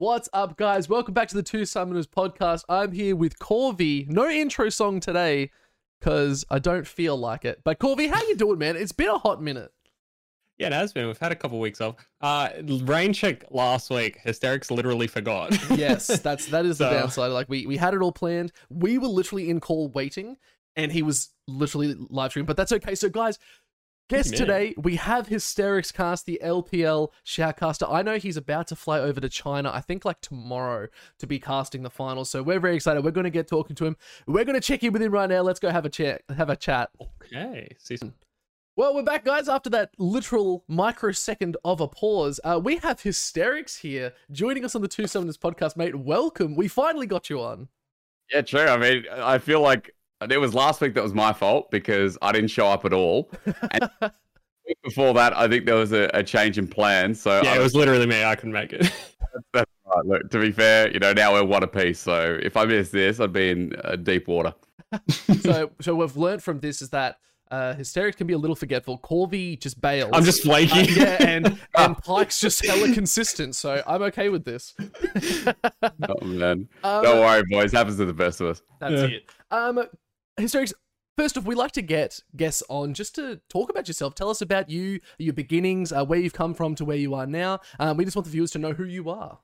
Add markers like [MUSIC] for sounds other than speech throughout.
What's up, guys? Welcome back to the Two Summoners podcast. I'm here with Corvy. No intro song today because I don't feel like it. But Corvy, how you doing, man? It's been a hot minute. Yeah, it has been. We've had a couple weeks off. Uh, rain check last week. Hysterics literally forgot. [LAUGHS] yes, that's that is the downside. Like we we had it all planned. We were literally in call waiting, and he was literally live streaming. But that's okay. So guys. Guess today we have Hysterics cast the LPL shoutcaster. I know he's about to fly over to China. I think like tomorrow to be casting the finals. So we're very excited. We're going to get talking to him. We're going to check in with him right now. Let's go have a chat. Have a chat. okay. Season. Well, we're back, guys. After that literal microsecond of a pause, uh, we have Hysterics here joining us on the Two Summoners podcast, mate. Welcome. We finally got you on. Yeah, true. I mean, I feel like it was last week that was my fault because I didn't show up at all. And [LAUGHS] week before that, I think there was a, a change in plan. So Yeah, I it was literally me. I couldn't make it. that's right. Look, to be fair, you know, now we're one apiece. So if I miss this, I'd be in uh, deep water. [LAUGHS] So, so we've learned from this is that uh, Hysterics can be a little forgetful. Corvy just bails. I'm just Uh, yeah, and [LAUGHS] and Pike's just hella consistent. So I'm okay with this. Oh man, Um, don't worry, boys. Happens to the best of us. That's Yeah. it. Um, Hysterics. First off, we like to get guests on just to talk about yourself. Tell us about you, your beginnings, uh, where you've come from to where you are now. Um, we just want the viewers to know who you are.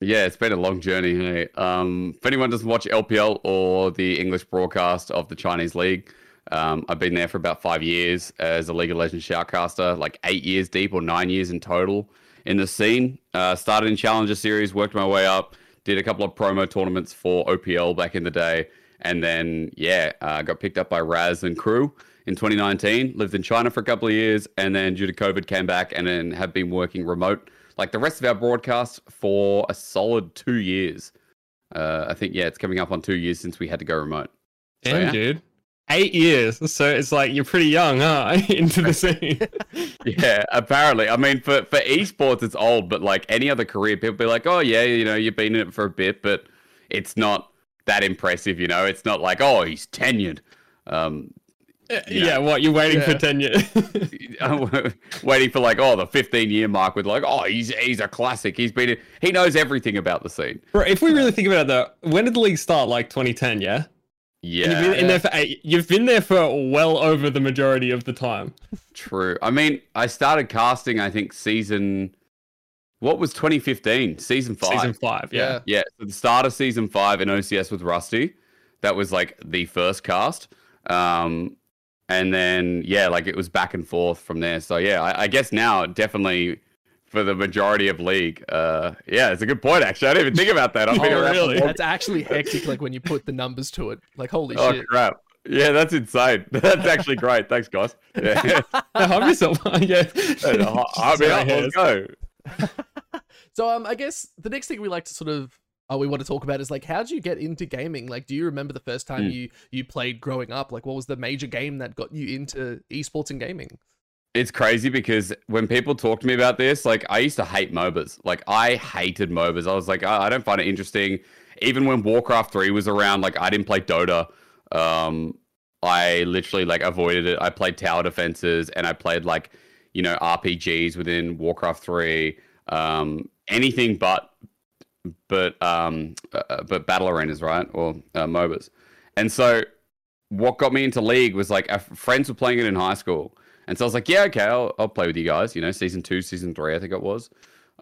Yeah, it's been a long journey. Hey, um, if anyone doesn't watch LPL or the English broadcast of the Chinese League, um, I've been there for about five years as a League of Legends shoutcaster, like eight years deep or nine years in total in the scene. Uh, started in Challenger Series, worked my way up, did a couple of promo tournaments for OPL back in the day, and then yeah, uh, got picked up by Raz and crew in 2019. Lived in China for a couple of years, and then due to COVID, came back and then have been working remote like the rest of our broadcast for a solid two years. Uh, I think yeah, it's coming up on two years since we had to go remote. So, Damn, yeah. dude. Eight years. So it's like you're pretty young, huh? [LAUGHS] Into the scene. [LAUGHS] Yeah, apparently. I mean, for for esports, it's old, but like any other career, people be like, "Oh yeah, you know, you've been in it for a bit," but it's not that impressive. You know, it's not like, "Oh, he's tenured." Um, yeah. what? You're waiting Yeah. for 10 years. [LAUGHS] waiting for like, oh, the 15 year mark with like, oh, he's he's a classic. He's been, he knows everything about the scene. Bro, if we really think about it, though, when did the league start? Like 2010, yeah? Yeah, And you've been in there for eight. You've been there for well over the majority of the time. True. I mean, I started casting, I think, season. What was 2015? Season five. Season five, yeah. Yeah. So the start of season five in OCS with Rusty. That was like the first cast. Um, and then, yeah, like it was back and forth from there. So, yeah, I, I guess now definitely for the majority of League. Uh, yeah, it's a good point, actually. I didn't even think about that. I've [LAUGHS] Oh, really? That's actually hectic. Like when you put the numbers to it. Like holy Oh, shit. crap. Yeah, that's insane. [LAUGHS] That's actually great. Thanks, guys. Yeah. Now, Hug [LAUGHS] yourself. yeah. I mean, Sorry, let's go. So um, I guess the next thing we like to sort of uh, we want to talk about is like how did you get into gaming? Like, do you remember the first time Hmm. you you played growing up? Like, what was the major game that got you into esports and gaming? It's crazy because when people talk to me about this, like I used to hate MOBAs. Like I hated MOBAs. I was like, "Oh, I don't find it interesting. Even when Warcraft 3 was around, like I didn't play Dota. Um, I literally like avoided it. I played tower defenses and I played like, you know, RPGs within Warcraft 3. Um, anything but but um uh, but battle arenas, right? Or uh, MOBAs. And so what got me into League was like uh, friends were playing it in high school. And so I was like, yeah, okay, I'll, I'll play with you guys. You know, season two, season three, I think it was.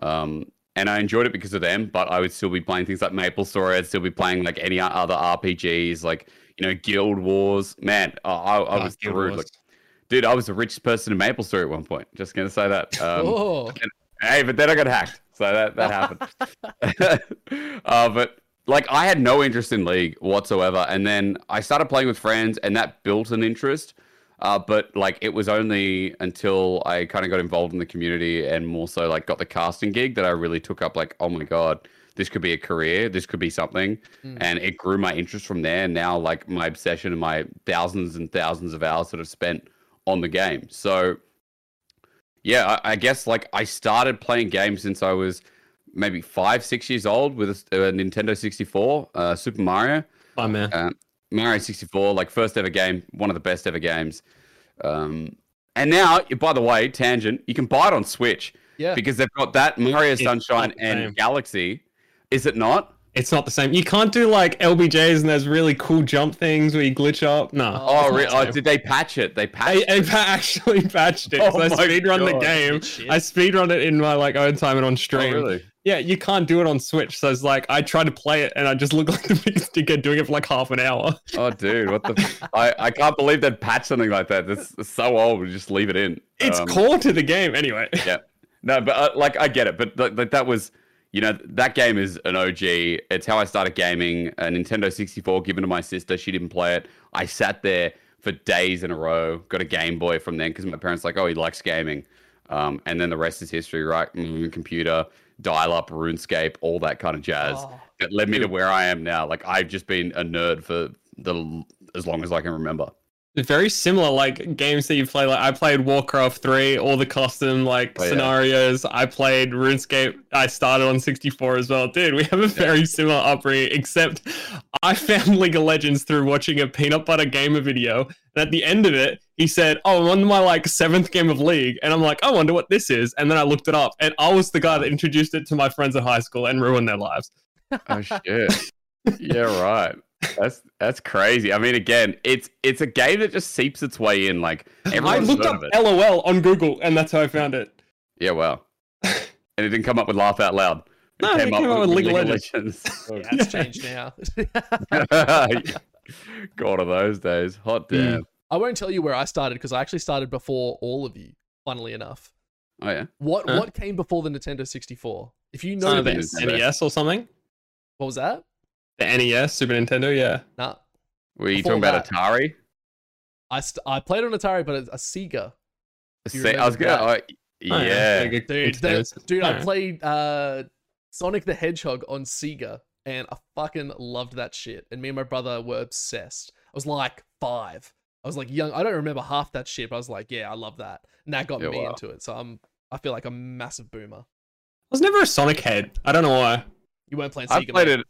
Um, and I enjoyed it because of them, but I would still be playing things like Maple Story. I'd still be playing like any other RPGs, like, you know, Guild Wars. Man, I, I, I Ah, was Guild through. Like, dude, I was the richest person in Maple Story at one point. Just going to say that. [LAUGHS] Um, oh, Hey, but then I got hacked, so that that [LAUGHS] happened. [LAUGHS] uh, but like, I had no interest in League whatsoever, and then I started playing with friends, and that built an interest. Uh, but like, it was only until I kind of got involved in the community and more so like got the casting gig that I really took up. Like, oh my god, this could be a career, this could be something, Mm. and it grew my interest from there. And now, like, my obsession and my thousands and thousands of hours that I've spent on the game. So yeah, I, I guess like I started playing games since I was maybe five, six years old with a, a Nintendo 64, uh, Super Mario, Oh, man. uh, Mario 64, like first ever game, one of the best ever games. Um, and now, by the way, tangent, you can buy it on Switch yeah. because they've got that Mario Sunshine and. Galaxy. Is it not? It's not the same. You can't do like BLJs and those really cool jump things where you glitch up. No. Oh, Oh, re- it's oh did they patch it? They patched I, I it. pa- [LAUGHS] actually patched it. Oh so I my speedrun the game. Good shit. I speedrun it in my like own time and on Oh, stream. really? Yeah, you can't do it on Switch. So it's like I tried to play it and I just look [LAUGHS] like the biggest dickhead doing it for like half an hour. Oh, dude, what the? I I can't believe they'd patch something like that. That's that's so old. We just leave it in. It's Um, core to the game anyway. [LAUGHS] Yeah. No, but uh, like I get it, but like, like that was, you know, that game is an OG. It's how I started gaming. A Nintendo 64 given to my sister. She didn't play it. I sat there for days in a row. Got a Game Boy from then because my parents like, oh, he likes gaming. Um, and then the rest is history, right? Mm, computer, dial up, RuneScape, all that kind of jazz. Oh. That led me to where I am now. Like I've just been a nerd for the as long as I can remember. Very similar like games that you play. Like I played Warcraft 3, all the custom like Oh, yeah. scenarios. I played RuneScape. I started on 64 as well. Dude, we have a very similar upbringing, except I found League of Legends through watching a peanut butter gamer video. And at the end of it, he said, Oh, I'm on my like seventh game of League. And I'm like, I wonder what this is. And then I looked it up, and I was the guy that introduced it to my friends at high school and ruined their lives. Oh shit. [LAUGHS] yeah, right. That's that's crazy. I mean, again, it's it's a game that just seeps its way in. Like [LAUGHS] I looked up. LOL on Google, and that's how I found it. Yeah, wow. [LAUGHS] and it didn't come up with laugh out loud. It No, it came up with League of Legends. Yeah, it's [LAUGHS] changed now. God of those days. Hot Hmm. damn. I won't tell you where I started because I actually started before all of you. Funnily enough, Oh yeah. what Huh? what came before the Nintendo 64? If you know the this, Nintendo. NES or something? what was that? The NES, Super Nintendo, yeah. Nah, Were you Before talking about that. Atari? I st- I played on Atari, but it's a Sega. Do I was gonna. that? oh, Oh, yeah. Dude, good that- dude, I played uh, Sonic the Hedgehog on Sega, and I fucking loved that shit. And me and my brother were obsessed. I was like five. I was like young. I don't remember half that shit, but I was like, yeah, I love that, and that got Yeah, me wow. into it. So I'm, I feel like a massive boomer. I was never a Sonic head. I don't know why. You weren't playing Sega. I Sega. played mate. it.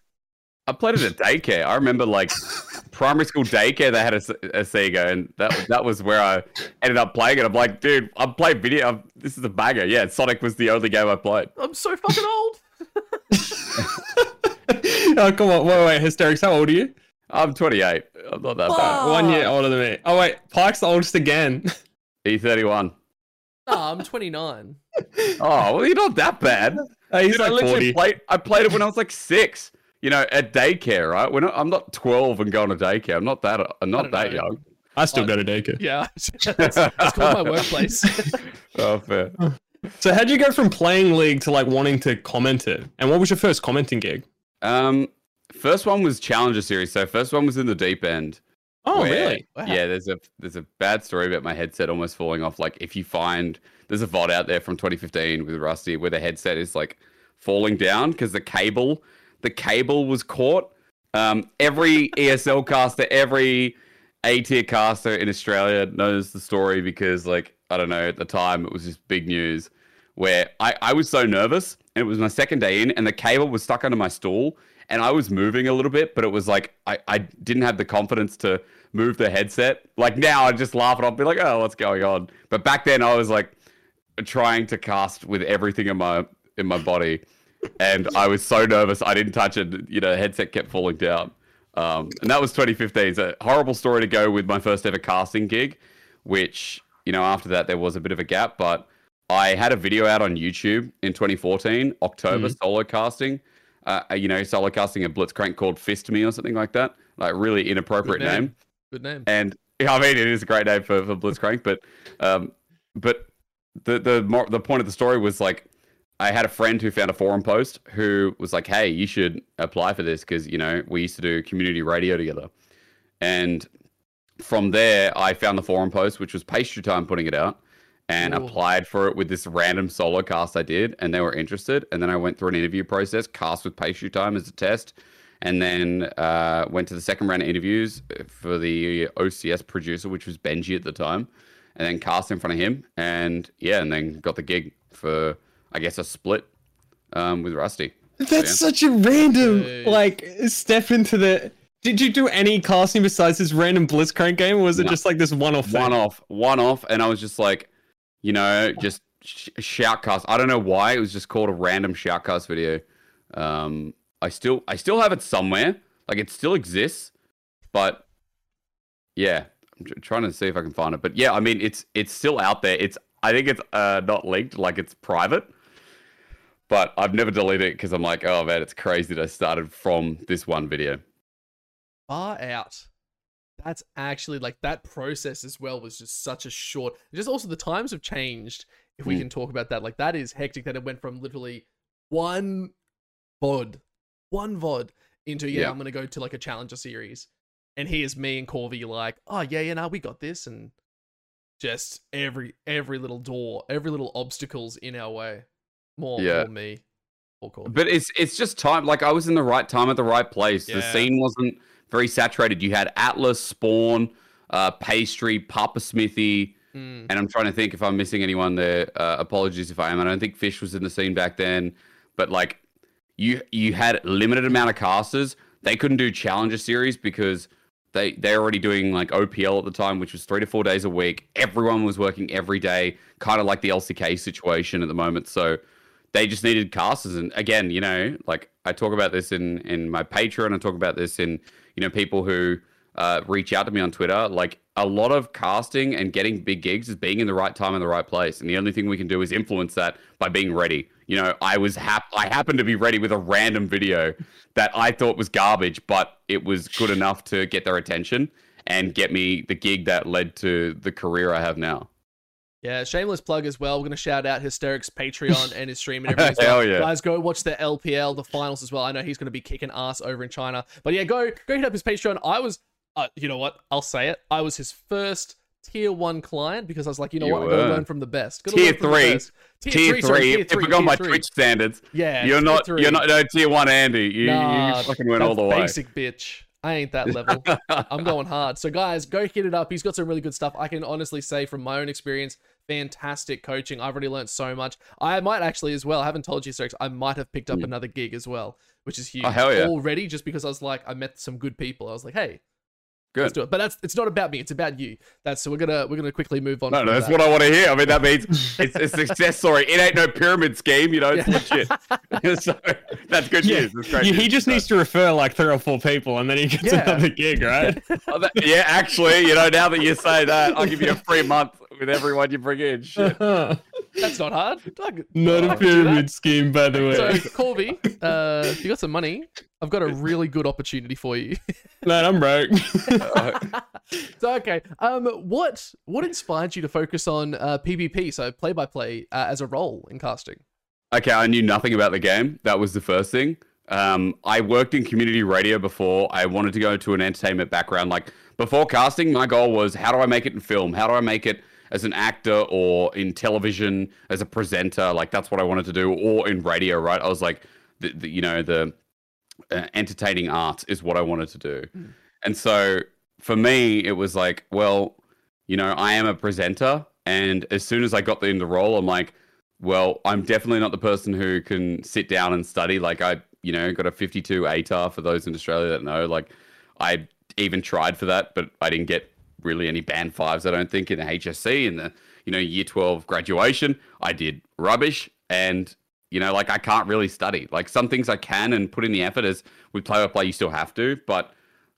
I played it at daycare. I remember like [LAUGHS] primary school daycare. They had a Sega, and that that was where I ended up playing it. I'm like, dude, I played video. I'm, this is a banger. Yeah, Sonic was the only game I played. I'm so fucking old. [LAUGHS] oh, come on. Wait, wait. Hysterics, how old are you? I'm 28. I'm not that Fuck. bad. One year older than me. Oh, wait. Pike's the oldest again. [LAUGHS] E31. Nah, I'm 29. Oh, well, you're not that bad. Uh, he's Dude, I like literally 40. played. I played it when I was like six. You know, at daycare, right? When I'm not 12 and going to daycare. I'm not that. I'm not don't that know. young. I still Oh. go to daycare. Yeah, that's, [LAUGHS] that's called my workplace. [LAUGHS] Oh, fair. So, how'd you go from playing League to like wanting to comment it? And what was your first commenting gig? Um, first one was Challenger series. So first one was in the deep end. Oh, where- really? Wow. Yeah, there's a there's a bad story about my headset almost falling off. Like if you find there's a VOD out there from 2015 with Rusty where the headset is like falling down because the cable the cable was caught. Um, every ESL caster, every A tier caster in Australia knows the story because like I don't know at the time it was just big news where I, I was so nervous and it was my second day in and the cable was stuck under my stool and I was moving a little bit, but it was like I, I didn't have the confidence to move the headset. Like now I just laugh and I'll be like, oh, what's going on? But back then I was like trying to cast with everything in my in my body. And I was so nervous I didn't touch it. You know, headset kept falling down. Um, and that was 2015. It's a horrible story to go with my first ever casting gig, which, you know, after that there was a bit of a gap, but I had a video out on YouTube in 2014, October, solo casting. Uh, you know, solo casting a Blitzcrank called Fist Me or something like that. Like really inappropriate Good name. name. Good name. And [LAUGHS] I mean, it is a great name for, for Blitzcrank, but um, but the the more, the point of the story was like I had a friend who found a forum post who was like, "Hey, you should apply for this because you know we used to do community radio together." And from there, I found the forum post, which was Pastry Time putting it out, and Ooh. applied for it with this random solo cast I did, and they were interested. And then I went through an interview process, cast with Pastry Time as a test, and then uh, went to the second round of interviews for the OCS producer, which was Benji at the time, and then cast in front of him, and yeah, and then got the gig for I guess a split um, with Rusty. That's Yeah. such a random Dude. like step into the. Did you do any casting besides this random Blitzcrank game, or was it No. just like this one-off one off, one off, and I was just like, you know, just sh- shoutcast. I don't know why it was just called a random shoutcast video, um, I still I still have it somewhere. Like it still exists, but yeah, I'm tr- trying to see if I can find it. But yeah, I mean it's it's still out there. It's I think it's uh not linked, like it's private. But I've never deleted it because I'm like, oh man, it's crazy that I started from this one video. Far out. That's actually like that process as well was just such a short. Just also the times have changed. If we Mm. can talk about that, like that is hectic. That it went from literally one VOD, one VOD into yeah, Yeah. I'm gonna go to like a challenger series, and here's me and Corvy like, oh yeah, yeah, no, we got this, and just every every little door, every little obstacles in our way. More, Yeah. more me, more Corvy. But it's it's just time. Like I was in the right time at the right place. The scene wasn't very saturated. You had Atlas, Spawn, uh, Pastry, Papa Smithy, Mm. and I'm trying to think if I'm missing anyone there. Uh, apologies if I am. I don't think Fish was in the scene back then. But like, you you had limited amount of casters. They couldn't do Challenger series because they they're already doing like OPL at the time, which was three to four days a week. Everyone was working every day, kind of like the LCK situation at the moment. So they just needed casters. And again, you know, like I talk about this in in my Patreon. I talk about this in you know people who uh, reach out to me on Twitter. Like a lot of casting and getting big gigs is being in the right time in the right place. And the only thing we can do is influence that by being ready. You know, I was hap- I happened to be ready with a random video that I thought was garbage, but it was good enough to get their attention and get me the gig that led to the career I have now. Yeah, shameless plug as well. We're gonna shout out Hysterics Patreon and his stream and [LAUGHS] everything. as well. Yeah. Guys, go watch the LPL, the finals as well. I know he's gonna be kicking ass over in China. But yeah, go go hit up his Patreon. I was, uh, you know what? I'll say it. I was his first tier one client because I was like, you know You what? I gotta learn from the best. Gotta Tier learn from the three. best. Tier, Tier three, sorry, tier if three, we got my three. Twitch standards, Yeah, you're not three. you're not no tier one Andy. You, Nah, you fucking went all the way. basic bitch. I ain't that level. I'm going hard. So guys, go hit it up. He's got some really good stuff. I can honestly say from my own experience, fantastic coaching. I've already learned so much. I might actually as well. I haven't told you, Stokes. I might have picked up Yeah. another gig as well, which is oh, huge Oh, yeah. already. Just because I was like, I met some good people. I was like, hey, Good. let's do it. But that's it's not about me. It's about you. That's so we're gonna we're gonna quickly move on. No, no, that's that. what I want to hear. I mean, that means [LAUGHS] it's a success story. It ain't no pyramid scheme, you know. It's Yeah. legit. [LAUGHS] [LAUGHS] so that's good Yeah, news. That's great he, news. he just needs to refer like three or four people, and then he gets Yeah. another gig, right? Oh, that- yeah, actually, you know, now that you say that, I'll give you a free month with everyone you bring in. Shit. [LAUGHS] That's not hard. I could- I a could do that. pyramid scheme, by the way. So Corvy, uh, if you got some money, I've got a really good opportunity for you. [LAUGHS] Man, I'm broke. [LAUGHS] so okay, um, what what inspired you to focus on uh, PBP, so play by play, as a role in casting? Okay, I knew nothing about the game. That was the first thing. Um, I worked in community radio before. I wanted to go to an entertainment background. Like before casting, my goal was how do I make it in film? How do I make it as an actor or in television as a presenter? Like that's what I wanted to do, or in radio. Right? I was like, the, the you know the uh, entertaining arts is what I wanted to do. And so for me, it was like, well, you know, I am a presenter. And as soon as I got in the role, I'm like, well, I'm definitely not the person who can sit down and study. Like I, you know, got a 52 ATAR for those in Australia that know. Like I even tried for that, but I didn't get really any band fives. I don't think in the HSC in the you know year 12 graduation. I did rubbish, and you know, like I can't really study. Like some things I can and put in the effort as with play by play, you still have to, but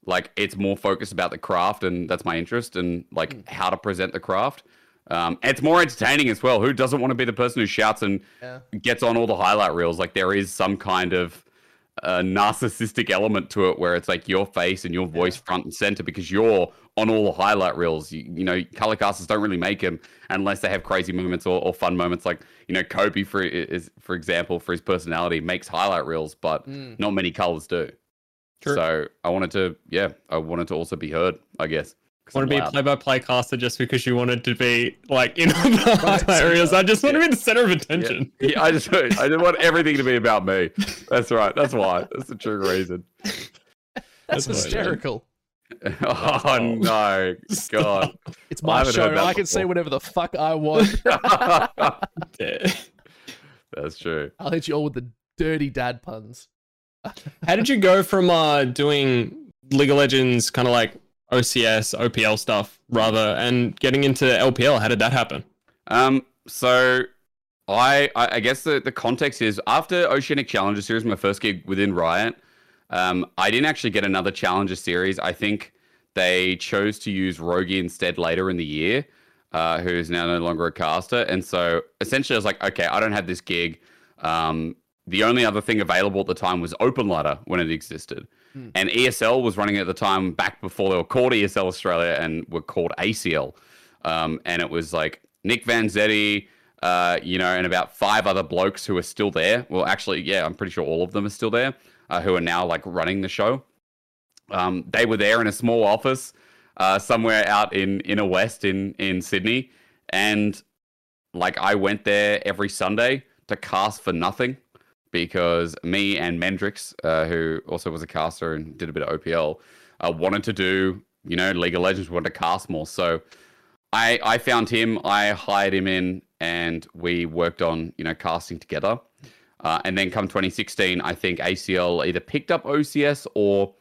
like it's more focused about the craft, and that's my interest, and like how to present the craft. Um, it's more entertaining as well. Who doesn't want to be the person who shouts and Yeah. gets on all the highlight reels? Like there is some kind of uh, narcissistic element to it where it's like your face and your voice front and center because you're on all the highlight reels. You, you know, color casters don't really make them unless they have crazy moments or, or fun moments. Like you know, Kobe for is for example for his personality makes highlight reels, but Mm. not many colors do. True. So I wanted to, yeah, I wanted to also be heard. I guess. 'Cause want to be a play-by-play caster just because you wanted to be like in [LAUGHS] all the Right, areas. I just want to Yeah. be the center of attention. Yeah, I just I just want everything to be about me. That's right. That's why. That's the true reason. [LAUGHS] That's That's what I did. hysterical. [LAUGHS] Oh no, God. It's my haven't show. I can say whatever the fuck I want. Yeah. That's true. I'll hit you all with the dirty dad puns. How did you go from uh, doing League of Legends kind of like OCS, OPL stuff rather, and getting into LPL? How did that happen? Um, so I, I guess the, the context is after Oceanic Challenger Series, my first gig within Riot, um, I didn't actually get another Challenger Series. I think they chose to use Rogi instead later in the year, uh, who is now no longer a caster. And so essentially, I was like, okay, I don't have this gig. Um, the only other thing available at the time was Open Ladder when it existed. Hmm. And ESL was running at the time back before they were called ESL Australia and were called ACL. Um, and it was like Nick Vanzetti, uh, you know, and about five other blokes who are still there. Well, actually, yeah, I'm pretty sure all of them are still there, uh, who are now like running the show. Um, they were there in a small office uh, somewhere out in inner west in in Sydney, and like I went there every Sunday to cast for nothing because me and Mendrix, uh, who also was a caster and did a bit of OPL, uh, wanted to do you know League of Legends, wanted to cast more. So I I found him, I hired him in, and we worked on you know casting together. Uh, and then come 2016, I think ACL either picked up OCS or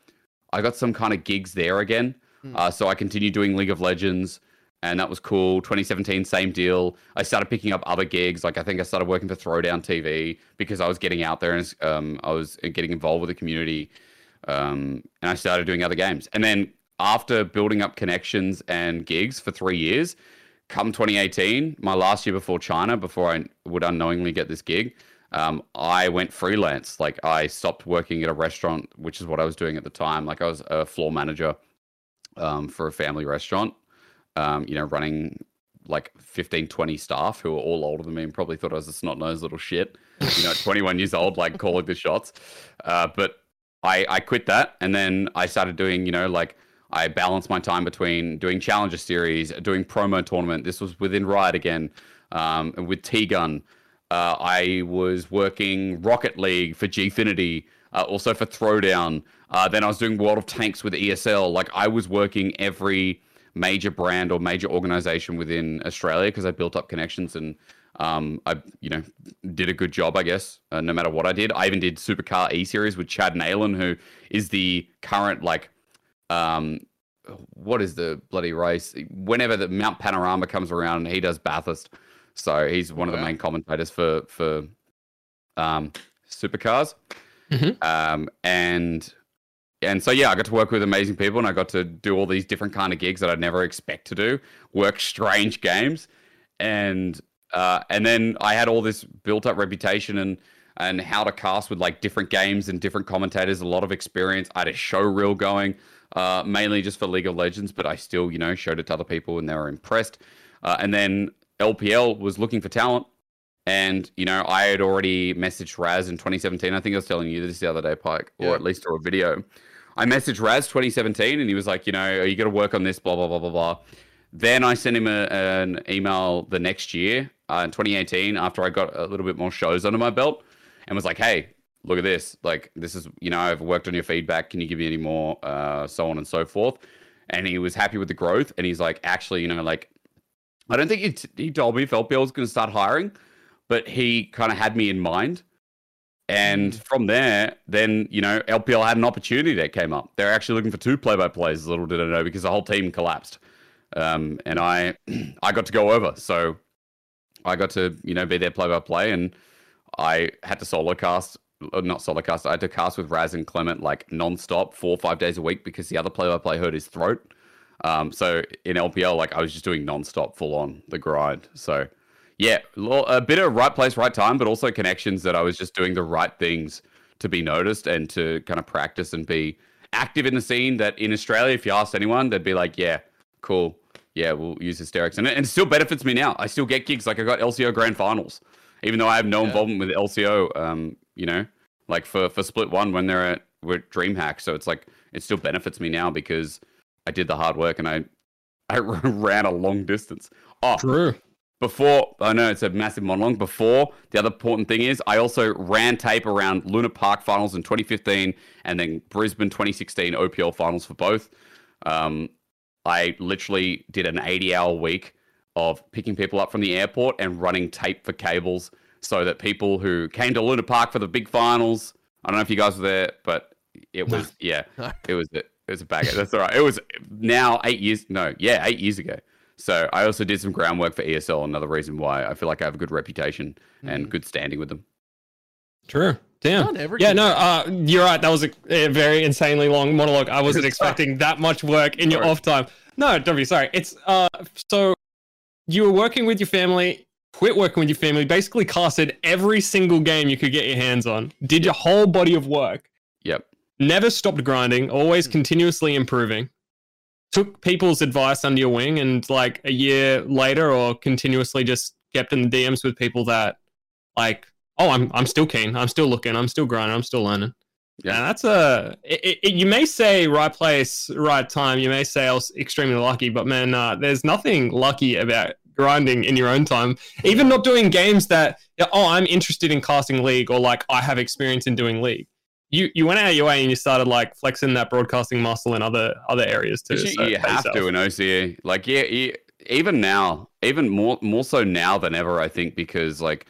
I got some kind of gigs there again. Hmm. Uh, so I continued doing League of Legends, and that was cool. 2017, same deal. I started picking up other gigs. Like I think I started working for Throwdown TV because I was getting out there and um, I was getting involved with the community. Um, and I started doing other games. And then after building up connections and gigs for three years, come 2018, my last year before China, before I would unknowingly get this gig, um, I went freelance. Like I stopped working at a restaurant, which is what I was doing at the time. Like I was a floor manager um, for a family restaurant, um, you know, running like 15, 20 staff who were all older than me and probably thought I was a snot nosed little shit, you know, [LAUGHS] 21 years old, like calling the shots. Uh, but I, I quit that and then I started doing, you know, like I balanced my time between doing Challenger Series, doing promo tournament. This was within Riot again, um, with T Gun. Uh, I was working Rocket League for Gfinity, uh, also for Throwdown. Uh, then I was doing World of Tanks with ESL. Like I was working every major brand or major organization within Australia because I built up connections and um, I, you know, did a good job, I guess, uh, no matter what I did. I even did Supercar E Series with Chad Neylon, who is the current like um what is the bloody race whenever the mount panorama comes around he does bathurst so he's one of the main commentators for for um supercars Mhm. um and and so yeah i got to work with amazing people and i got to do all these different kind of gigs that i'd never expect to do work strange games and uh and then i had all this built up reputation and and how to cast with like different games and different commentators a lot of experience i had a show reel going uh, mainly just for League of Legends, but I still, you know, showed it to other people and they were impressed. Uh, and then LPL was looking for talent. And, you know, I had already messaged Raz in 2017. I think I was telling you this the other day, Pike, or Yeah. at least through a video. I messaged Raz 2017 and he was like, you know, are you going to work on this? Blah, blah, blah, blah, blah. Then I sent him a, an email the next year, uh, in 2018, after I got a little bit more shows under my belt and was like, hey, look at this. Like, this is, you know, I've worked on your feedback. Can you give me any more? Uh, so on and so forth. And he was happy with the growth. And he's like, actually, you know, like, I don't think he, t- he told me if LPL was going to start hiring, but he kind of had me in mind. And from there, then, you know, LPL had an opportunity that came up. They're actually looking for two play by plays, little did I know, because the whole team collapsed. Um, and I, [CLEARS THROAT] I got to go over. So I got to, you know, be their play by play. And I had to solo cast uh, not solo cast. I had to cast with Raz and Clement like non-stop, four or five days a week because the other play-by-play hurt his throat. Um, so in LPL, like I was just doing non-stop, full on the grind. So yeah, a bit of right place, right time, but also connections that I was just doing the right things to be noticed and to kind of practice and be active in the scene. That in Australia, if you asked anyone, they'd be like, "Yeah, cool, yeah, we'll use hysterics," and it, and it still benefits me now. I still get gigs. Like I got LCO Grand Finals, even though I have no Yeah. involvement with LCO. Um, you know, like for for Split One when they're at we're at DreamHack, so it's like it still benefits me now because I did the hard work and I I [LAUGHS] ran a long distance. Oh, True. Before I know it's a massive monologue. Before the other important thing is I also ran tape around Luna Park finals in 2015 and then Brisbane 2016 OPL finals for both. Um, I literally did an 80 hour week of picking people up from the airport and running tape for cables so that people who came to Luna Park for the big finals. I don't know if you guys were there, but it No. was yeah, No. it was it was a bag. That's all right. It was now eight years. No, yeah, eight years ago. So I also did some groundwork for ESL. Another reason why I feel like I have a good reputation and Mm. good standing with them. True. Damn. Yeah, no, uh, you're right. That was a, a very insanely long monologue. I wasn't [LAUGHS] expecting that much work in your Sorry. off time. No, don't be sorry. It's uh, so you were working with your family, quit working with your family, basically casted every single game you could get your hands on, did your whole body of work, Yep. never stopped grinding, always Hmm. continuously improving. Took people's advice under your wing, and like a year later, or continuously just kept in the DMs with people that, like, oh, I'm I'm still keen, I'm still looking, I'm still grinding, I'm still learning. Yeah. Yeah, that's a. It, it, you may say right place, right time. You may say I was extremely lucky, but man, uh, there's nothing lucky about grinding in your own time. Even not doing games that, oh, I'm interested in casting league, or like I have experience in doing league you you went out of your way and you started like flexing that broadcasting muscle in other other areas too. You, so you have yourself. to in OCE. Like, yeah, you, even now, even more more so now than ever, I think, because like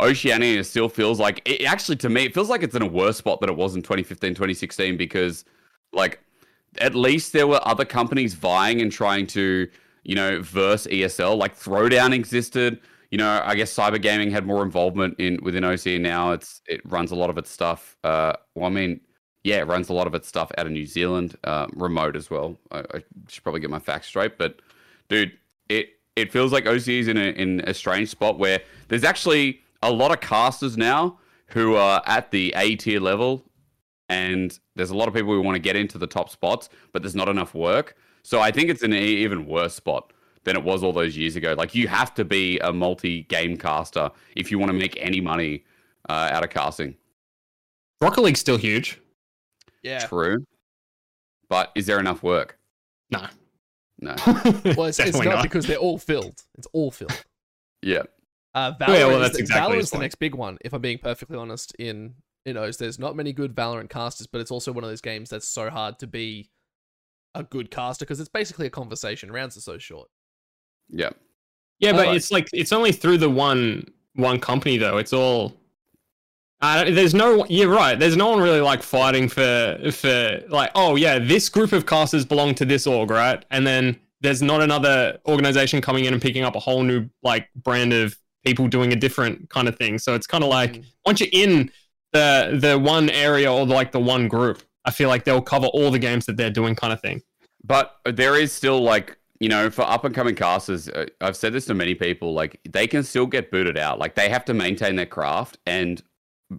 Oceania still feels like it actually to me, it feels like it's in a worse spot than it was in 2015, 2016, because like at least there were other companies vying and trying to, you know, verse ESL. Like Throwdown existed. You know, I guess cyber gaming had more involvement in within OCE now. It's it runs a lot of its stuff. Uh, well, I mean, yeah, it runs a lot of its stuff out of New Zealand, uh, remote as well. I, I should probably get my facts straight, but dude, it it feels like OCE is in a in a strange spot where there's actually a lot of casters now who are at the A tier level, and there's a lot of people who want to get into the top spots, but there's not enough work. So I think it's in an even worse spot than it was all those years ago. Like you have to be a multi game caster if you want to make any money uh, out of casting. Rocket League's still huge. Yeah. True, but is there enough work? No. No. [LAUGHS] Well, it's, it's not, not. because they're all filled. It's all filled. [LAUGHS] Yeah. Uh, Valorant, Yeah, well, that's the, exactly Valorant's his the next big one. If I'm being perfectly honest, in in O's, there's not many good Valorant casters, but it's also one of those games that's so hard to be a good caster because it's basically a conversation. Rounds are so short. Yeah. Yeah, but like- it's like it's only through the one one company though. It's all. Uh, there's no. You're right. There's no one really like fighting for for like. Oh yeah, this group of casters belong to this org, right? And then there's not another organization coming in and picking up a whole new like brand of people doing a different kind of thing. So it's kind of like Mm. once you're in the the one area or like the one group, I feel like they'll cover all the games that they're doing, kind of thing. But there is still like you know for up and coming casters, uh, I've said this to many people. Like they can still get booted out. Like they have to maintain their craft, and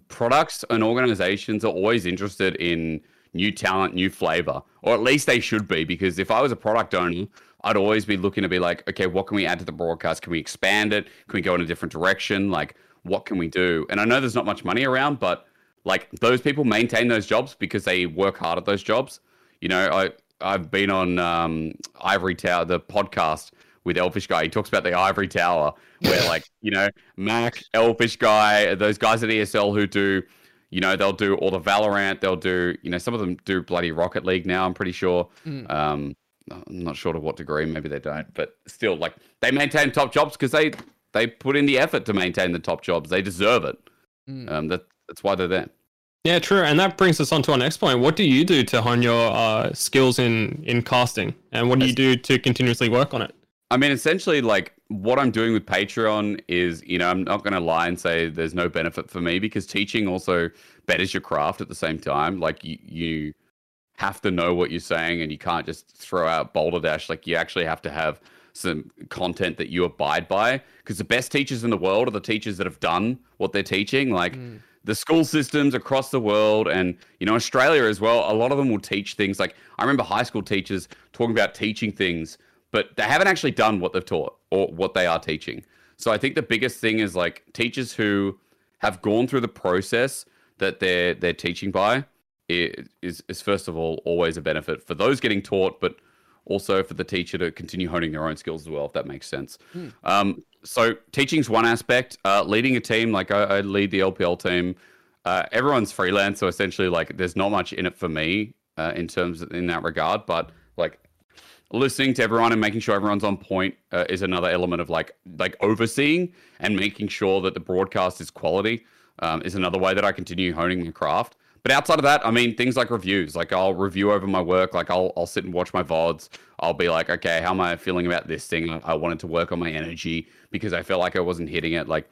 products and organizations are always interested in new talent, new flavor, or at least they should be. Because if I was a product owner, I'd always be looking to be like, okay, what can we add to the broadcast? Can we expand it? Can we go in a different direction? Like, what can we do? And I know there's not much money around, but like those people maintain those jobs because they work hard at those jobs. You know, I I've been on um, Ivory Tower, the podcast with Elfish Guy. He talks about the Ivory Tower, where [LAUGHS] like you know Mac, Elfish Guy, those guys at ESL who do, you know, they'll do all the Valorant. They'll do, you know, some of them do bloody Rocket League now. I'm pretty sure. Mm. Um, I'm not sure to what degree. Maybe they don't, but still, like they maintain top jobs because they they put in the effort to maintain the top jobs. They deserve it. Mm. Um, that that's why they're there. Yeah, true. And that brings us on to our next point. What do you do to hone your uh, skills in in casting, and what do you do to continuously work on it? I mean, essentially, like what I'm doing with Patreon is, you know, I'm not going to lie and say there's no benefit for me because teaching also betters your craft at the same time. Like you, you have to know what you're saying, and you can't just throw out Boulder Dash. Like you actually have to have some content that you abide by because the best teachers in the world are the teachers that have done what they're teaching. Like Mm. The school systems across the world and you know Australia as well a lot of them will teach things like I remember high school teachers talking about teaching things but they haven't actually done what they've taught or what they are teaching. So I think the biggest thing is like teachers who have gone through the process that they're they're teaching by is is first of all always a benefit for those getting taught but also for the teacher to continue honing their own skills as well if that makes sense Hmm. um, so teaching's one aspect. Uh, leading a team, like I, I lead the LPL team. Uh, everyone's freelance, so essentially, like there's not much in it for me uh, in terms of, in that regard. But like listening to everyone and making sure everyone's on point uh, is another element of like like overseeing and making sure that the broadcast is quality um, is another way that I continue honing my craft. But outside of that, I mean, things like reviews. Like I'll review over my work. Like I'll I'll sit and watch my vods. I'll be like, okay, how am I feeling about this thing? I, wanted to work on my energy because I felt like I wasn't hitting it. Like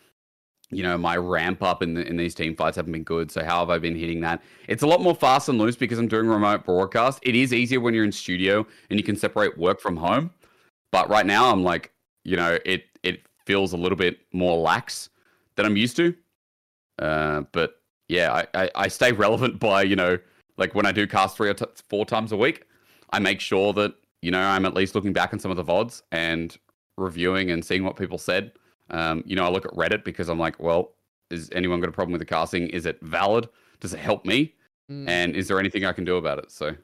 you know, my ramp up in the, in these team fights haven't been good. So how have I been hitting that? It's a lot more fast and loose because I'm doing remote broadcast. It is easier when you're in studio and you can separate work from home. But right now, I'm like, you know, it it feels a little bit more lax than I'm used to. Uh, but yeah, I, I, I stay relevant by you know, like when I do cast three or t- four times a week, I make sure that you know I'm at least looking back on some of the vods and reviewing and seeing what people said um, you know, I look at Reddit because I'm like, well, is anyone got a problem with the casting? Is it valid? Does it help me? Mm. And is there anything I can do about it? So,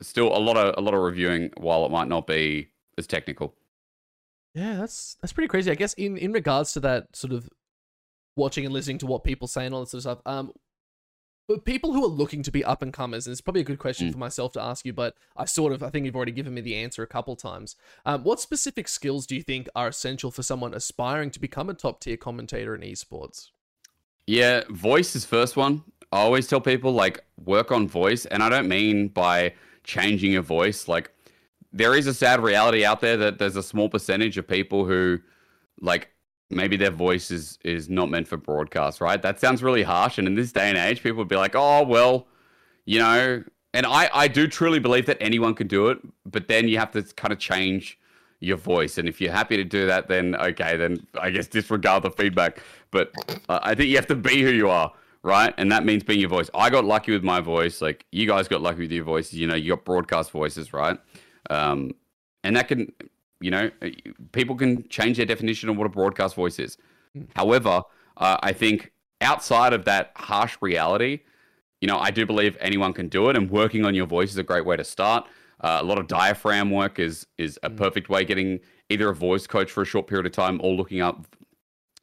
still a lot of a lot of reviewing, while it might not be as technical. Yeah, that's that's pretty crazy. I guess in in regards to that sort of watching and listening to what people say and all that sort of stuff. Um, but people who are looking to be up and comers, and it's probably a good question mm. for myself to ask you, but I sort of, I think you've already given me the answer a couple times. Um, what specific skills do you think are essential for someone aspiring to become a top tier commentator in esports? Yeah, voice is first one. I always tell people like work on voice, and I don't mean by changing your voice. Like there is a sad reality out there that there's a small percentage of people who like maybe their voice is is not meant for broadcast, right? That sounds really harsh. And in this day and age, people would be like, oh well, you know. And I I do truly believe that anyone can do it, but then you have to kind of change your voice. And if you're happy to do that, then okay, then I guess disregard the feedback. But uh, I think you have to be who you are, right? And that means being your voice. I got lucky with my voice. Like you guys got lucky with your voices. You know, you got broadcast voices, right? Um, and that can you know, uh, people can change their definition of what a broadcast voice is. Mm. However, uh, I think outside of that harsh reality, you know, I do believe anyone can do it, and working on your voice is a great way to start. Uh, a lot of diaphragm work is is a mm. perfect way. Getting either a voice coach for a short period of time, or looking up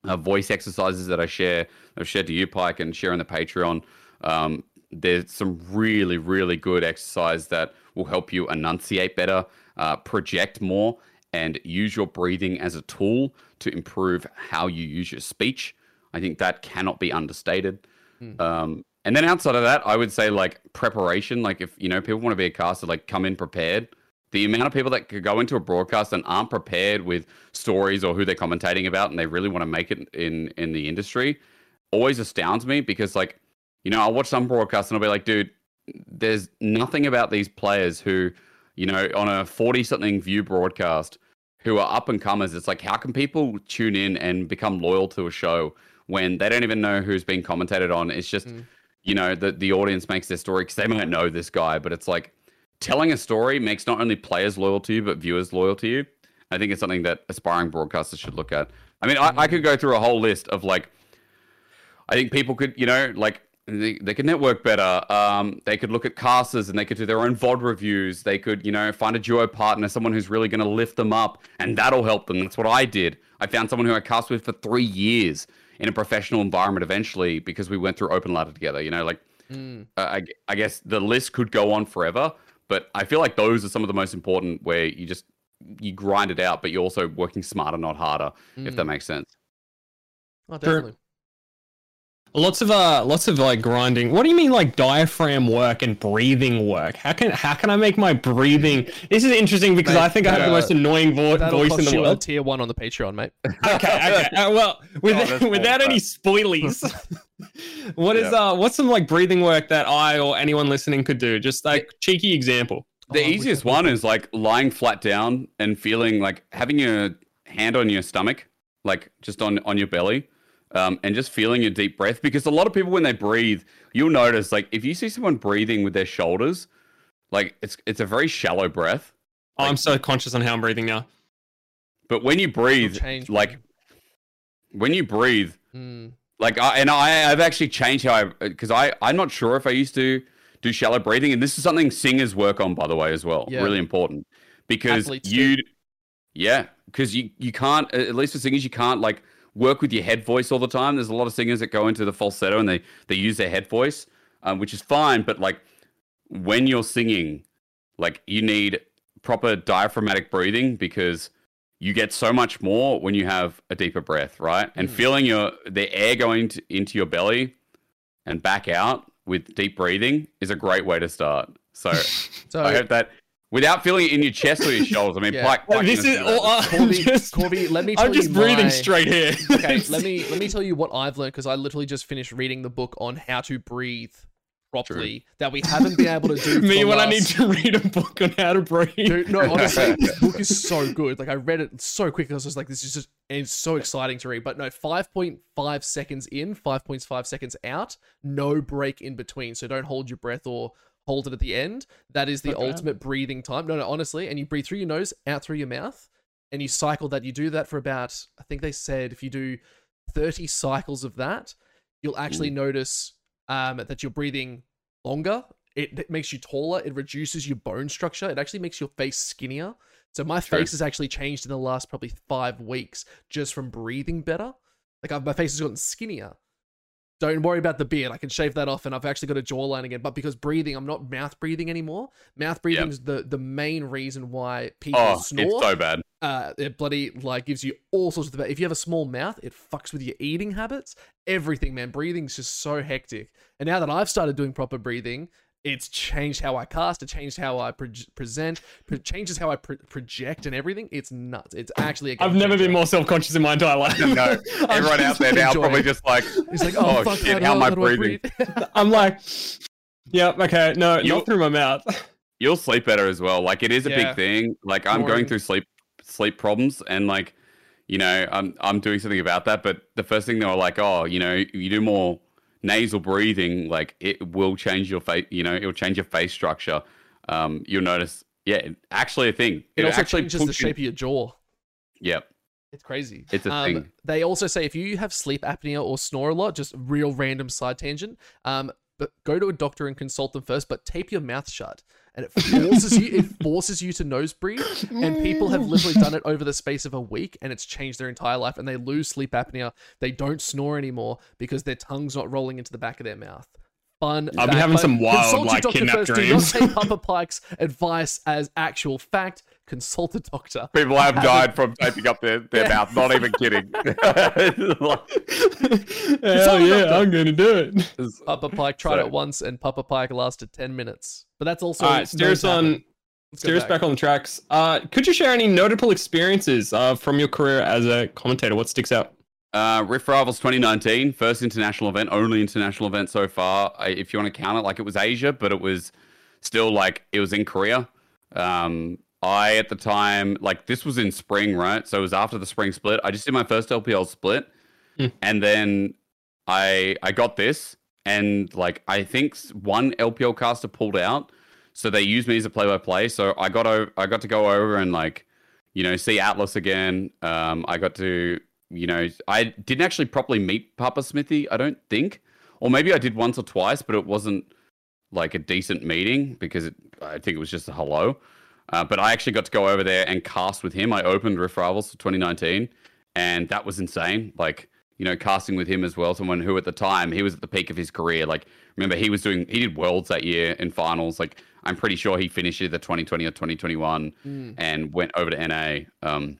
uh, voice exercises that I share, I've shared to you, Pike, and share on the Patreon. Um, there's some really, really good exercise that will help you enunciate better, uh, project more, and use your breathing as a tool to improve how you use your speech. I think that cannot be understated. Mm. Um, and then outside of that, I would say like preparation. Like if you know people want to be a caster, like come in prepared. The amount of people that could go into a broadcast and aren't prepared with stories or who they're commentating about, and they really want to make it in in the industry, always astounds me because like you know I'll watch some broadcasts and I'll be like, dude, there's nothing about these players who you know on a forty something view broadcast who are up and comers. It's like, how can people tune in and become loyal to a show when they don't even know who's being commentated on? It's just, mm. you know, the, the audience makes their story because they might know this guy, but it's like telling a story makes not only players loyal to you, but viewers loyal to you. I think it's something that aspiring broadcasters should look at. I mean, I, I could go through a whole list of like, I think people could, you know, like they, they could network better. Um, they could look at casters and they could do their own VOD reviews. They could, you know, find a duo partner, someone who's really going to lift them up, and that'll help them. That's what I did. I found someone who I cast with for three years in a professional environment eventually because we went through Open Ladder together. You know, like, mm. uh, I, I guess the list could go on forever, but I feel like those are some of the most important where you just you grind it out, but you're also working smarter, not harder, mm. if that makes sense. Oh, definitely. Lots of uh, lots of like grinding. What do you mean like diaphragm work and breathing work? How can how can I make my breathing? This is interesting because mate, I think I have uh, the most annoying vo- voice in the world. Tier one on the Patreon, mate. okay, okay. Uh, well, [LAUGHS] with, oh, [LAUGHS] without any spoilies, [LAUGHS] what is yeah. uh, what's some like breathing work that I or anyone listening could do? Just like cheeky example. The oh, easiest one is like lying flat down and feeling like having your hand on your stomach, like just on on your belly um, and just feeling your deep breath. Because a lot of people, when they breathe, you'll notice like if you see someone breathing with their shoulders, like it's it's a very shallow breath. Oh, I'm so conscious on how I'm breathing now. But when you breathe, change, like when you breathe, mm. like I and I I've actually changed how I because I I'm not sure if I used to do shallow breathing, and this is something singers work on by the way as well. Yeah. Really important because you, yeah, because you you can't at least for singers you can't like work with your head voice all the time. There's a lot of singers that go into the falsetto and they they use their head voice, um, which is fine. But like when you're singing, like you need proper diaphragmatic breathing because you get so much more when you have a deeper breath, right? And mm. feeling your the air going to, into your belly and back out with deep breathing is a great way to start. So [LAUGHS] So I hope that without feeling it in your chest or your [LAUGHS] shoulders. I mean, Yeah. Pike, Pike this is all, I'm Corvy, [LAUGHS] just, Corvy, let me tell I'm just you breathing my- straight here. [LAUGHS] okay, let me let me tell you what I've learned because I literally just finished reading the book on how to breathe properly that we haven't been able to do. Me the when I need to read a book on how to breathe. Dude, no, honestly, this book is so good. Like I read it so quick, I was just like, this is just and it's so exciting to read. But no, five point five seconds in, five point five seconds out, no break in between. So don't hold your breath or hold it at the end. That is the Okay. ultimate breathing time. No, no, honestly, and you breathe through your nose, out through your mouth, and you cycle that. You do that for about, I think they said, if you do thirty cycles of that, you'll actually notice um, that you're breathing longer. It, it makes you taller. It reduces your bone structure. It actually makes your face skinnier. So my True. face has actually changed in the last probably five weeks just from breathing better. Like I've, my face has gotten skinnier. Don't worry about the beard. I can shave that off, and I've actually got a jawline again. But because breathing, I'm not mouth breathing anymore. Mouth breathing is the the main reason why people Oh, snore it's so bad. uh, it bloody like gives you all sorts of. If you have a small mouth, it fucks with your eating habits. Everything, man. Breathing's just so hectic. And now that I've started doing proper breathing, it's changed how I cast. It changed how I pre- present. Pre- changes how I pro- project and everything. It's nuts. It's actually. I've never been more self conscious in my entire life. No, [LAUGHS] I'm everyone out there now enjoying probably it. just like, It's like, oh, oh fuck, shit, how, how am oh, I how do I breathing? breathe? [LAUGHS] [LAUGHS] I'm like, yep, okay, no, You- not through my mouth. you'll sleep better as well. Like it is a Yeah. big thing. Like I'm Boring. going through sleep sleep problems and like you know, I'm I'm doing something about that, but the first thing they were like, "Oh, you know, you do more nasal breathing, like it will change your face, you know, it'll change your face structure." Um you'll notice yeah, it- actually a thing. It also actually changes the puts you- shape of your jaw. Yep. It's crazy. It's a um, thing. They also say if you have sleep apnea or snore a lot, just real random side tangent, um, but go to a doctor and consult them first. But tape your mouth shut, and it forces you. It [LAUGHS] forces you to nose breathe. And people have literally done it over the space of a week, and it's changed their entire life. And they lose sleep apnea. They don't snore anymore because their tongue's not rolling into the back of their mouth. Fun. I'll be having but some wild, like, doctor kidnap first. dreams. Do not take [LAUGHS] Papa Pike's advice as actual fact. Consult a doctor. People have Have died from taping up their, their [LAUGHS] Yeah. mouth, not even kidding. [LAUGHS] [LAUGHS] Hell yeah, I'm gonna do it. Papa Pike tried So- it once, and Papa Pike lasted ten minutes. But that's also All right, steer us on, Let's steer us back on the tracks. Uh, could you share any notable experiences uh, from your career as a commentator? What sticks out? Uh, Rift Rivals 2019, first international event, only international event so far. If you want to count it, like it was Asia, but it was still like it was in Korea. Um, I at the time, like this was in spring, right? So it was after the spring split. I just did my first LPL split, Hmm. and then I I got this, and like I think one LPL caster pulled out, so they used me as a play-by-play. So I got over, I got to go over and like, you know, see Atlas again. Um, I got to you know, I didn't actually properly meet Papa Smithy, I don't think. Or maybe I did once or twice, but it wasn't like a decent meeting because it, I think it was just a hello. Uh, but I actually got to go over there and cast with him. I opened Rift Rivals for 2019, and that was insane. Like, you know, casting with him as well, someone who at the time he was at the peak of his career. Like, remember he was doing he did worlds that year in finals. Like, I'm pretty sure he finished either 2020 or 2021 Mm. and went over to NA. Um,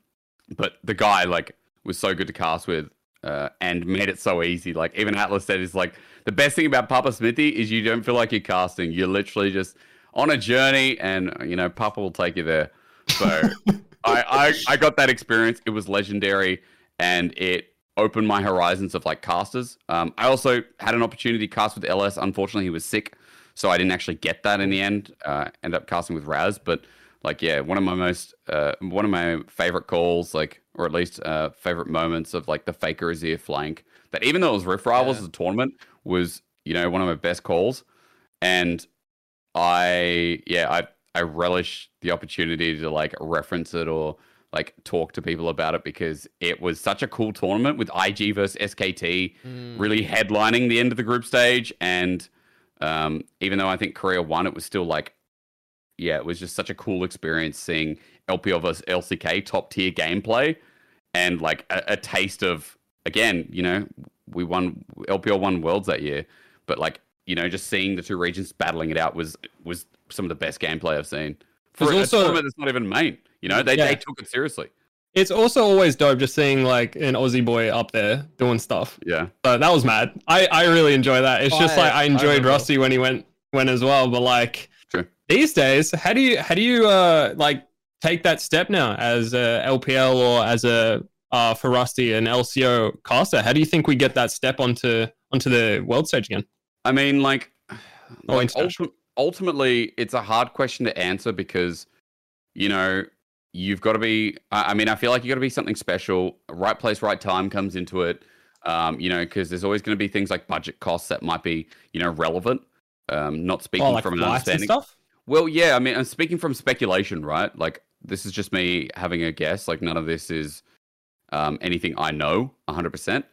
but the guy like was so good to cast with uh, and made it so easy. Like even Atlas said, is like the best thing about Papa Smithy is you don't feel like you're casting. You're literally just on a journey, and you know Papa will take you there. So [LAUGHS] I, I I got that experience. It was legendary, and it opened my horizons of like casters. Um, I also had an opportunity to cast with LS. Unfortunately, he was sick, so I didn't actually get that in the end. Uh, end up casting with Raz, but like yeah, one of my most uh, one of my favorite calls, like or at least uh, favorite moments of like the Faker Azir flank. That even though it was Rift Rivals Yeah. as a tournament, was you know one of my best calls, and I yeah I I relish the opportunity to like reference it or like talk to people about it because it was such a cool tournament with IG versus SKT Mm. really headlining the end of the group stage and um, even though I think Korea won, it was still like yeah, it was just such a cool experience seeing LPL versus LCK top tier gameplay and like a, a taste of again, you know, we won LPL won worlds that year, but like you know, just seeing the two regions battling it out was was some of the best gameplay I've seen. For There's a also- tournament that's not even main, you know, they Yeah. they took it seriously. it's also always dope just seeing like an Aussie boy up there doing stuff. Yeah. So that was mad. I, I really enjoy that. It's just I- like I I enjoyed remember. Rusty when he went went as well. But like True. these days, how do you how do you uh like take that step now as a LPL or as a uh for Rusty and LCO caster? How do you think we get that step onto onto the world stage again? I mean, like, Oh, like ulti- ultimately, it's a hard question to answer because, you know, you've got to be. I mean, I feel like you got to be something special. Right place, right time comes into it. Um, you know, because there's always going to be things like budget costs that might be, you know, relevant. Um, not speaking Oh, like from an understanding. stuff. Well, yeah, I mean, I'm speaking from speculation, right? Like, this is just me having a guess. Like, none of this is um, anything I know 100%.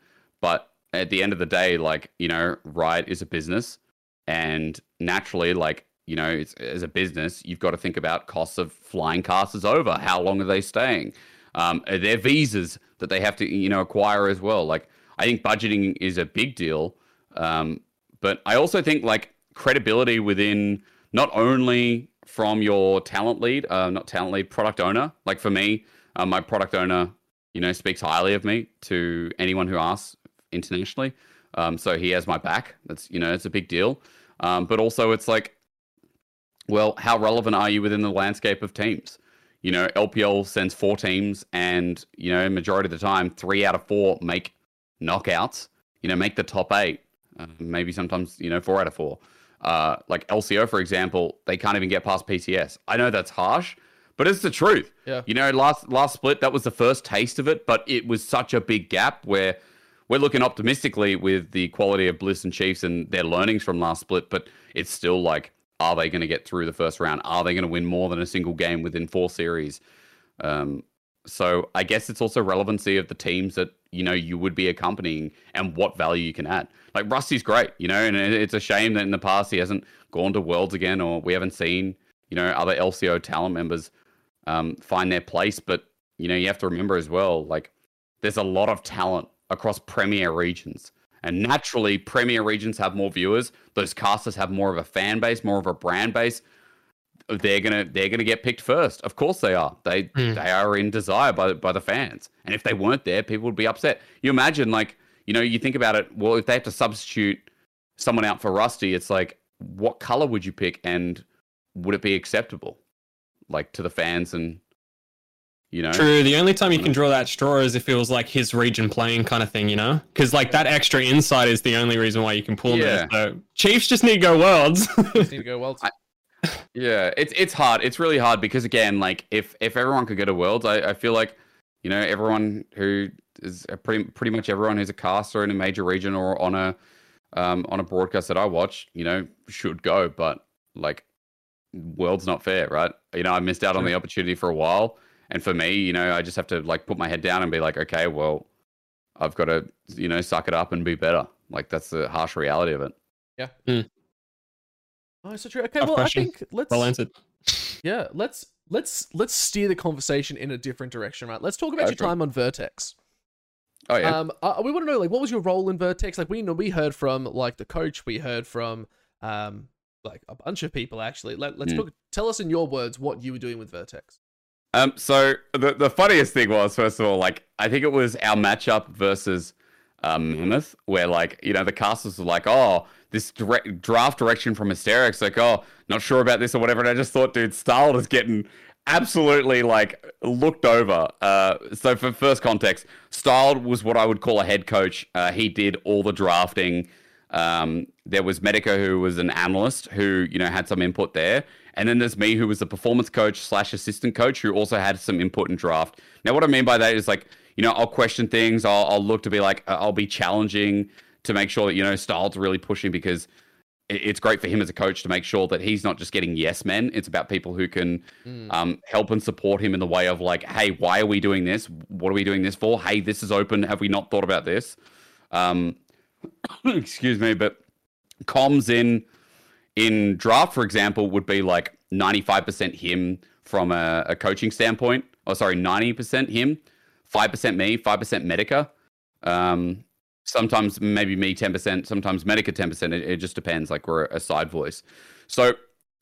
But at the end of the day, like, you know, Riot is a business. And naturally, like, you know, it's, as a business, you've got to think about costs of flying casters over. How long are they staying? Um, are there visas that they have to, you know, acquire as well? Like, I think budgeting is a big deal. Um, but I also think, like, credibility within not only from your talent lead, uh, not talent lead, product owner. Like for me, uh, my product owner, you know, speaks highly of me to anyone who asks internationally. Um, so he has my back. That's you know, it's a big deal. Um, but also, it's like, well, how relevant are you within the landscape of teams? You know, LPL sends four teams, and you know, majority of the time, three out of four make knockouts. You know, make the top eight. Uh, maybe sometimes you know, four out of four. Uh, like LCO, for example, they can't even get past PCS. I know that's harsh, but it's the truth. Yeah. You know, last last split, that was the first taste of it, but it was such a big gap where we're looking optimistically with the quality of Bliss and Chiefs and their learnings from last split, but it's still like, are they going to get through the first round? Are they going to win more than a single game within four series? Um, so I guess it's also relevancy of the teams that you know you would be accompanying and what value you can add. Like Rusty's great, you know, and it's a shame that in the past he hasn't gone to Worlds again, or we haven't seen you know other LCO talent members um, find their place. But you know you have to remember as well, like there's a lot of talent across premier regions. And naturally, premier regions have more viewers. Those casters have more of a fan base, more of a brand base. They're gonna they're gonna get picked first. Of course they are. They Hmm. they are in desire by by the fans. And if they weren't there, people would be upset. You imagine like you know you think about it. Well, if they have to substitute someone out for Rusty, it's like what color would you pick, and would it be acceptable, like to the fans and you know? True. The only time you can draw that straw is if it was like his region playing kind of thing, you know? Because like that extra insight is the only reason why you can pull him Yeah. there. So Chiefs just need to go worlds. [LAUGHS] Just need to go well. I- Yeah, it's it's hard. It's really hard because again, like if if everyone could go to Worlds, I, I feel like you know everyone who is a pretty pretty much everyone who's a caster in a major region or on a um on a broadcast that I watch, you know, should go. But like, Worlds not fair, right? You know, I missed out on the opportunity for a while, and for me, you know, I just have to like put my head down and be like, okay, well, I've got to you know suck it up and be better. Like that's the harsh reality of it. Yeah. Oh, so true. Okay, Tough well, question. I think let's well answered. yeah, let's let's let's steer the conversation in a different direction, right? Let's talk about Go your time on Vertex. Oh yeah. Um, uh, we want to know like what was your role in Vertex? Like we know we heard from like the coach, we heard from um like a bunch of people actually. Let, let's Hmm. talk. Tell us in your words what you were doing with Vertex. Um, so the the funniest thing was, first of all, like I think it was our matchup versus um, Mammoth, where like you know the casters were like, oh, this direct, draft direction from Hysterics, like, oh, not sure about this or whatever. And I just thought, dude, Style is getting absolutely like looked over. Uh, so for first context, Style was what I would call a head coach. Uh, he did all the drafting. Um, there was Medica, who was an analyst, who you know had some input there, and then there's me, who was the performance coach slash assistant coach, who also had some input in draft. Now, what I mean by that is like you know I'll question things, I'll, I'll look to be like uh, I'll be challenging to make sure that you know Styles really pushing because it's great for him as a coach to make sure that he's not just getting yes men. It's about people who can Mm. um, help and support him in the way of like, hey, why are we doing this? What are we doing this for? Hey, this is open. Have we not thought about this? Um, [COUGHS] excuse me, but comms in in draft, for example, would be like ninety five percent him from a, a coaching standpoint. Oh, sorry, ninety percent him, five percent me, five percent Medica. Um, sometimes maybe me 10%, sometimes Medica 10%. It, it just depends. Like we're a side voice. So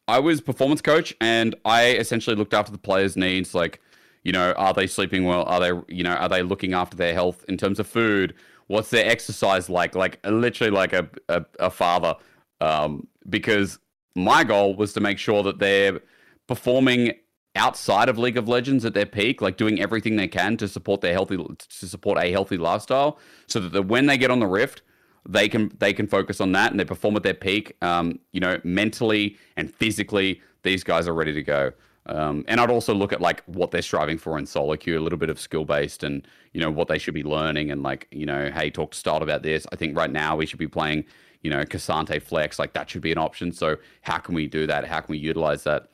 I was performance coach and I essentially looked after the players' needs. Like, You know, are they sleeping well? Are they, you know, are they looking after their health in terms of food? What's their exercise like? Like literally like a, a, a father. Um, because my goal was to make sure that they're performing outside of League of Legends at their peak, like doing everything they can to support their healthy to support a healthy lifestyle, so that the, when they get on the Rift, they can they can focus on that and they perform at their peak. Um, you know, mentally and physically, these guys are ready to go. Um, and I'd also look at like what they're striving for in solo queue, a little bit of skill based, and you know what they should be learning, and like you know, hey, talk to Styled about this. I think right now we should be playing, you know, K'Sante Flex, like that should be an option. So how can we do that? How can we utilize that?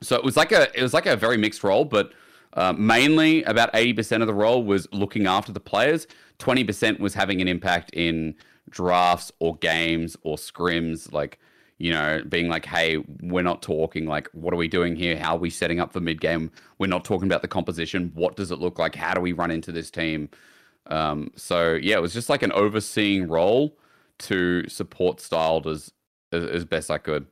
So it was like a it was like a very mixed role, but uh, mainly about eighty percent of the role was looking after the players. Twenty percent was having an impact in drafts or games or scrims, like you know, being like, hey, we're not talking like, what are we doing here? How are we setting up for mid game? We're not talking about the composition. What does it look like? How do we run into this team? Um, so yeah, it was just like an overseeing role to support styled as, as, as best I could.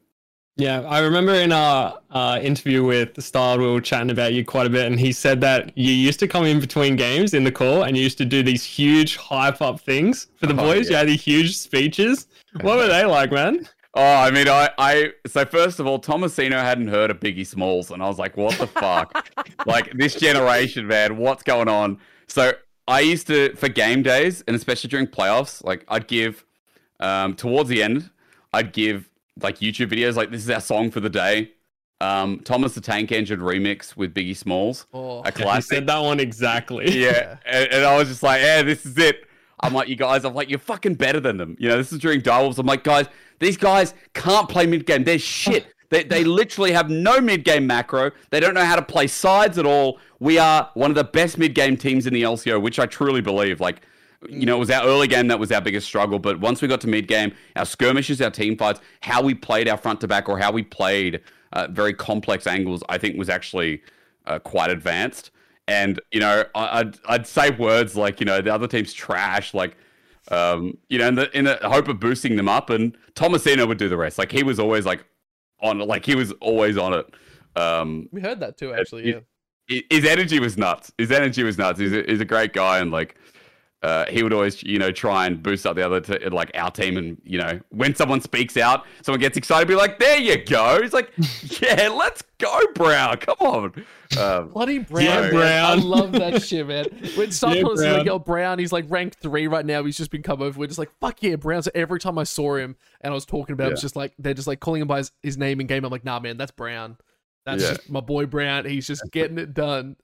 Yeah, I remember in our uh, interview with Styled, we were chatting about you quite a bit, and he said that you used to come in between games in the call and you used to do these huge hype up things for the oh, boys. Yeah. You had these huge speeches. What were they like, man? [LAUGHS] Oh, I mean, I, I, so first of all, Tomasino hadn't heard of Biggie Smalls, and I was like, what the fuck? [LAUGHS] like, this generation, man, what's going on? So, I used to, for game days, and especially during playoffs, like, I'd give, um, towards the end, I'd give, like, YouTube videos, like, this is our song for the day. Um, Thomas the Tank Engine remix with Biggie Smalls. Oh, a classic. [LAUGHS] You said that one exactly. Yeah. and, and I was just like, yeah, this is it. I'm like, you guys, I'm like, you're fucking better than them. You know, this is during Direwolves. I'm like, guys, these guys can't play mid game. They're shit. [LAUGHS] They, they literally have no mid game macro. They don't know how to play sides at all. We are one of the best mid game teams in the LCO, which I truly believe. Like, you know, it was our early game that was our biggest struggle. But once we got to mid game, our skirmishes, our team fights, how we played our front to back, or how we played uh, very complex angles, I think was actually uh, quite advanced. And you know, I'd I'd say words like you know the other team's trash, like um, you know, in the in the hope of boosting them up. And Tomasino would do the rest. Like he was always like on, it. like he was always on it. Um, we heard that too, actually. yeah. His energy was nuts. His energy was nuts. He's a, he's a great guy, and like uh, he would always, you know, try and boost up the other, t- like our team. And, you know, when someone speaks out, someone gets excited, be like, there you go. He's like, [LAUGHS] yeah, let's go, Brown. Come on. Um, Bloody Brown. Yeah, Brown. I love that shit, man. When someone's [LAUGHS] yeah, like, yo, Brown, he's like ranked three right now. He's just been come over. We're just like, fuck yeah, Brown. So every time I saw him and I was talking about yeah. him, it's just like, they're just like calling him by his, his name in game. I'm like, nah, man, that's Brown. That's yeah. just my boy Brown. He's just getting it done.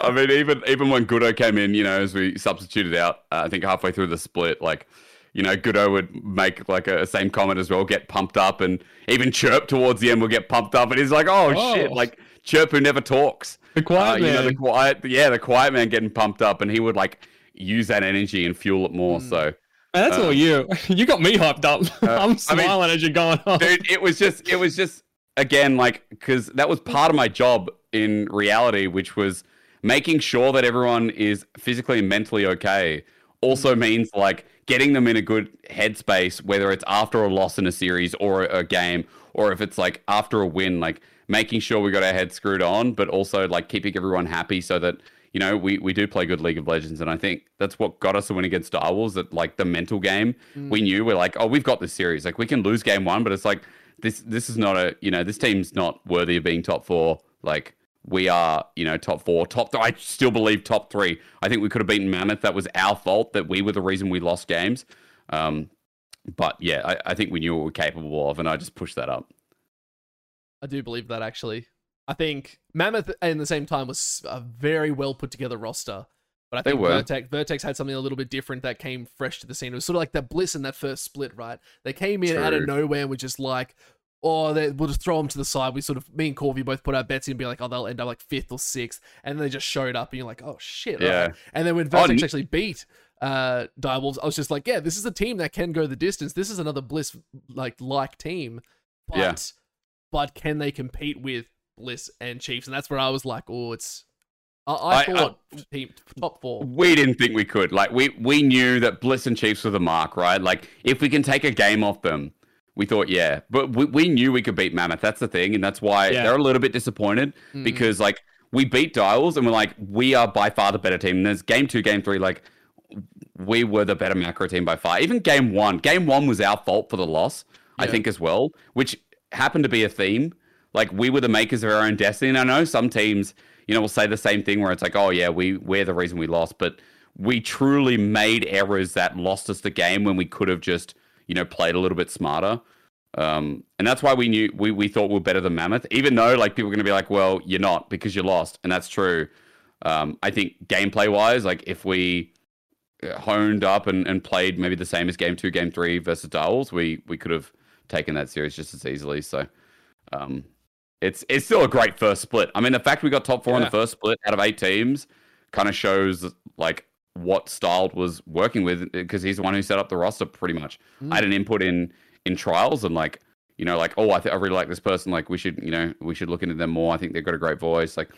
I mean, even even when Goodo came in, you know, as we substituted out, uh, I think halfway through the split, like, you know, Goodo would make like a, a, same comment as well, get pumped up, and even Chirp towards the end will get pumped up, and he's like, oh, oh. shit, like Chirp who never talks, the quiet uh, man, you know, the quiet, yeah, the quiet man getting pumped up, and he would like use that energy and fuel it more. Mm. So. Man, that's um, all you. [LAUGHS] You got me hyped up. Uh, [LAUGHS] I'm smiling I mean, as you're going on. Dude, it was just, it was just again, like, because that was part of my job in reality, which was making sure that everyone is physically and mentally okay. Also mm. means like getting them in a good headspace, whether it's after a loss in a series or a, game, or if it's like after a win, like making sure we got our heads screwed on, but also like keeping everyone happy so that you know, we, we do play good League of Legends, and I think that's what got us a win against Star Wars. That like the mental game, mm. we knew we're like, oh, we've got this series. Like we can lose game one, but it's like this this is not a you know this team's not worthy of being top four. Like we are, you know, top four, top. Th- I still believe top three. I think we could have beaten Mammoth. That was our fault. That we were the reason we lost games. Um, but yeah, I, I think we knew what we were capable of, and I just pushed that up. I do believe that actually. I think Mammoth, in the same time, was a very well put together roster. But I think Vertex, Vertex had something a little bit different that came fresh to the scene. It was sort of like that Bliss in that first split, right? They came in True. out of nowhere and were just like, oh, they, we'll just throw them to the side. We sort of, me and Corvy both put our bets in and be like, oh, they'll end up like fifth or sixth. And then they just showed up and you're like, oh, shit. Yeah. Right? And then when oh, oh, actually beat uh, Direwolves, I was just like, yeah, this is a team that can go the distance. This is another Bliss like like team. But, yeah. but can they compete with Bliss and Chiefs? And that's where I was like, oh, it's I, I, I thought team, top four. We didn't think we could. Like we we knew that Bliss and Chiefs were the mark, right? Like if we can take a game off them, we thought yeah. But we, we knew we could beat Mammoth. That's the thing, and that's why yeah. they're a little bit disappointed mm. because like we beat Dials and we're like, we are by far the better team. And there's game two, game three, like we were the better macro team by far. Even game one, game one was our fault for the loss, I think as well, which happened to be a theme. Like we were the makers of our own destiny. And I know some teams, you know, will say the same thing where it's like, oh yeah, we we're the reason we lost, but we truly made errors that lost us the game when we could have just, you know, played a little bit smarter. Um, and that's why we knew we, we thought we are better than Mammoth, even though like people are gonna be like, well, you're not because you lost, and that's true. Um, I think gameplay wise, like if we uh, honed up and, and played maybe the same as game two, game three versus Dowls, we we could have taken that series just as easily. So um, it's it's still a great first split. I mean, the fact we got top four in the first split out of eight teams kind of shows like what Styled was working with because he's the one who set up the roster pretty much. I had an input in in trials and like you know like oh I, th- I really like this person like we should you know we should look into them more. I think they've got a great voice. Like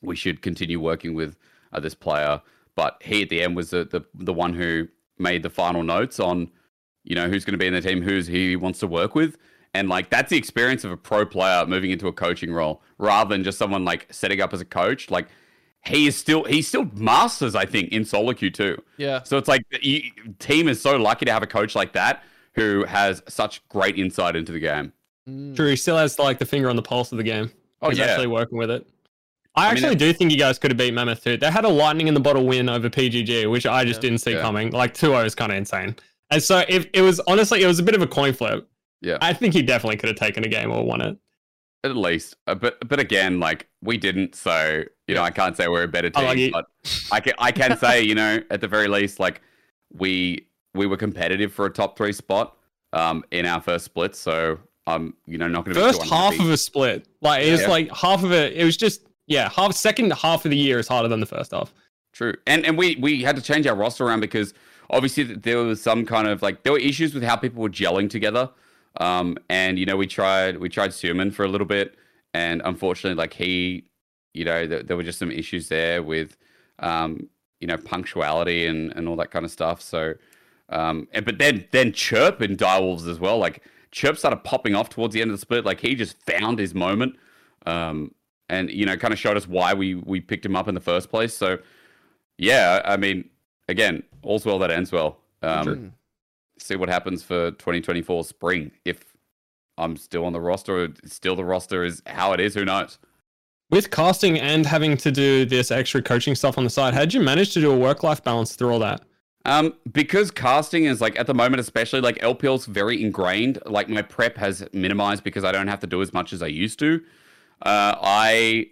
we should continue working with uh, this player. But he at the end was the, the the one who made the final notes on you know who's going to be in the team, who's he wants to work with. And like that's the experience of a pro player moving into a coaching role rather than just someone like setting up as a coach. Like he is still he still masters, I think, in solo queue too. Yeah. So it's like the team is so lucky to have a coach like that who has such great insight into the game. Mm. True, he still has like the finger on the pulse of the game. Oh He's yeah, actually working with it. I, I mean, actually do think you guys could have beat Mammoth too. They had a lightning in the bottle win over PGG, which I just Yeah. didn't see Yeah. coming. Like 2-0 is kind of insane. And so if it was honestly, it was a bit of a coin flip. Yeah. I think he definitely could have taken a game or won it. At least. Uh, but but again, like we didn't, so you know I can't say we're a better team. Unlucky. but I can I can say you know [LAUGHS] at the very least like we we were competitive for a top three spot um in our first split. So I'm you know not going to be First half of a split, like it was Yeah. like half of it. It was just yeah, half second half of the year is harder than the first half. True, and and we we had to change our roster around because obviously there was some kind of like there were issues with how people were gelling together. Um, and you know we tried we tried Suman for a little bit, and unfortunately, like he, you know, th- there were just some issues there with, um, you know, punctuality and and all that kind of stuff. So, um, and, but then then Chirp in Direwolves as well. Like Chirp started popping off towards the end of the split. Like he just found his moment, um, and you know, kind of showed us why we we picked him up in the first place. So yeah, I mean, again, all's well that ends well. Um. See what happens for 2024 spring. If I'm still on the roster, or still the roster is how it is. Who knows? With casting and having to do this extra coaching stuff on the side, how did you manage to do a work life balance through all that? Um, because casting is like at the moment, especially like LPL's very ingrained. Like my prep has minimized because I don't have to do as much as I used to. Uh, I,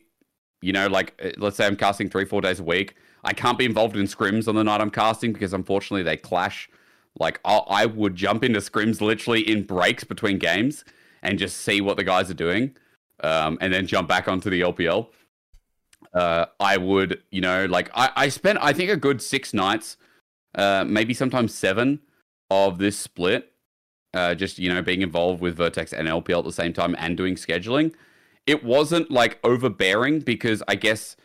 you know, like uh, let's say I'm casting three, four days a week. I can't be involved in scrims on the night I'm casting because unfortunately they clash. Like I'll, I would jump into scrims literally in breaks between games and just see what the guys are doing, um, and then jump back onto the LPL. Uh, I would, you know, like I, I spent I think a good six nights uh, maybe sometimes seven of this split, uh, just you know being involved with Vertex and LPL at the same time and doing scheduling. It wasn't like overbearing because I guess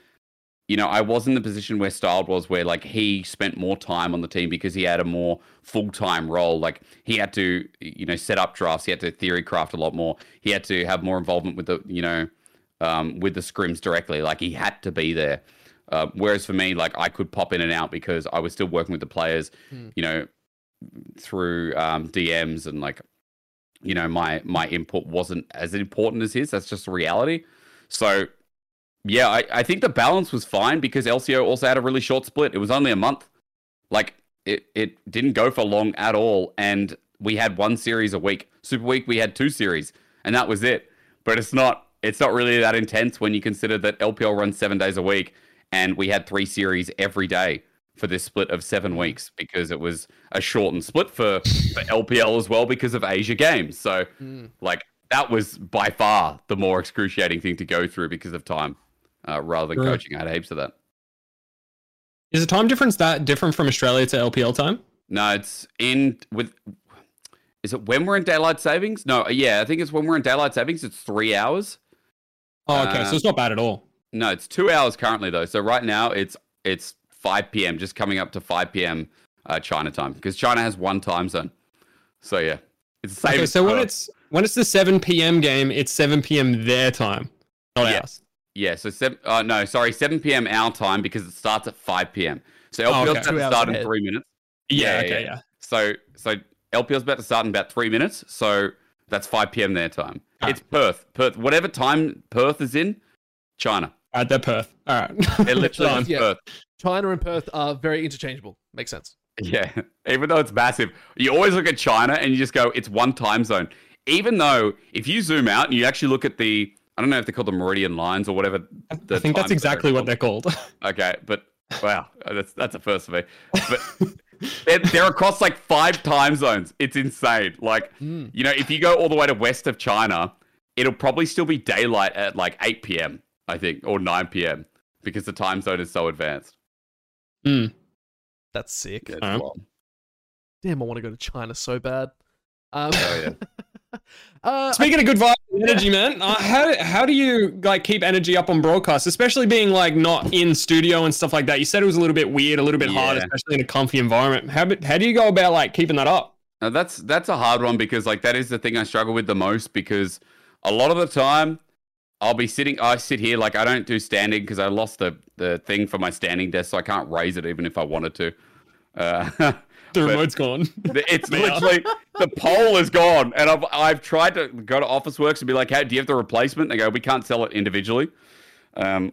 you know I was in the position where Styled was, where like he spent more time on the team because he had a more full time role. Like he had to you know set up drafts, he had to theory craft a lot more, he had to have more involvement with the you know um, with the scrims directly. Like he had to be there. Uh, whereas for me, like I could pop in and out because I was still working with the players, Hmm. you know, through um, DMs and like, you know, my my input wasn't as important as his. That's just reality. So, yeah, I, I think the balance was fine because LCO also had a really short split. It was only a month. Like it it didn't go for long at all, and we had one series a week. Super Week we had two series, and that was it. But it's not it's not really that intense when you consider that LPL runs seven days a week and we had three series every day for this split of seven weeks because it was a shortened split for, for LPL as well because of Asia Games. So, Mm. like, that was by far the more excruciating thing to go through because of time uh, rather than Sure. coaching. I had heaps of that. Is the time difference that different from Australia to LPL time? No, it's in with. Is it when we're in daylight savings? No, yeah, I think it's when we're in daylight savings. It's three hours. Oh, okay, Uh, so it's not bad at all. No, it's two hours currently though. So right now it's it's 5 p.m. Just coming up to 5 p.m. Uh, China time because China has one time zone. So yeah, it's the same. Okay, so when it's when it's the 7 p.m. game, it's 7 p.m. their time, not Yeah. ours. Yeah, so seven. Uh, no, sorry, seven p.m. our time because it starts at five p.m. So LPL's Oh, okay. about Two to start ahead. in three minutes. Yeah, Yeah, okay, yeah. yeah. So so LPL's about to start in about three minutes. So that's five p.m. their time. Ah. It's Perth. Perth. Whatever time Perth is in, China. All right, they're Perth. All right. They're [LAUGHS] literally Done. in Yeah. Perth. China and Perth are very interchangeable. Makes sense. Yeah, [LAUGHS] even though it's massive, you always look at China and you just go, it's one time zone. Even though if you zoom out and you actually look at the, I don't know if they call them meridian lines or whatever. The I think that's time exactly zone- what they're called. [LAUGHS] Okay, but wow, that's that's a first for me. But [LAUGHS] they're, they're across like five time zones. It's insane. Like Mm. you know, if you go all the way to west of China, it'll probably still be daylight at like 8 p.m. I think or 9 p.m. because the time zone is so advanced. Hmm. That's sick. Yeah, it's Alright. Damn, I want to go to China so bad. Um, Oh, yeah. [LAUGHS] uh, Speaking of good vibe and energy, man, uh, how how do you like keep energy up on broadcast, especially being like not in studio and stuff like that? You said it was a little bit weird, a little bit hard, especially in a comfy environment. How how do you go about like keeping that up? Now that's that's a hard one because like that is the thing I struggle with the most because a lot of the time I'll be sitting I sit here like I don't do standing because I lost the the thing for my standing desk so I can't raise it even if I wanted to. Uh, [LAUGHS] The remote's gone. it's literally the pole is gone and I've I've tried to go to Officeworks and be like, hey, do you have the replacement? They go, we can't sell it individually. Um,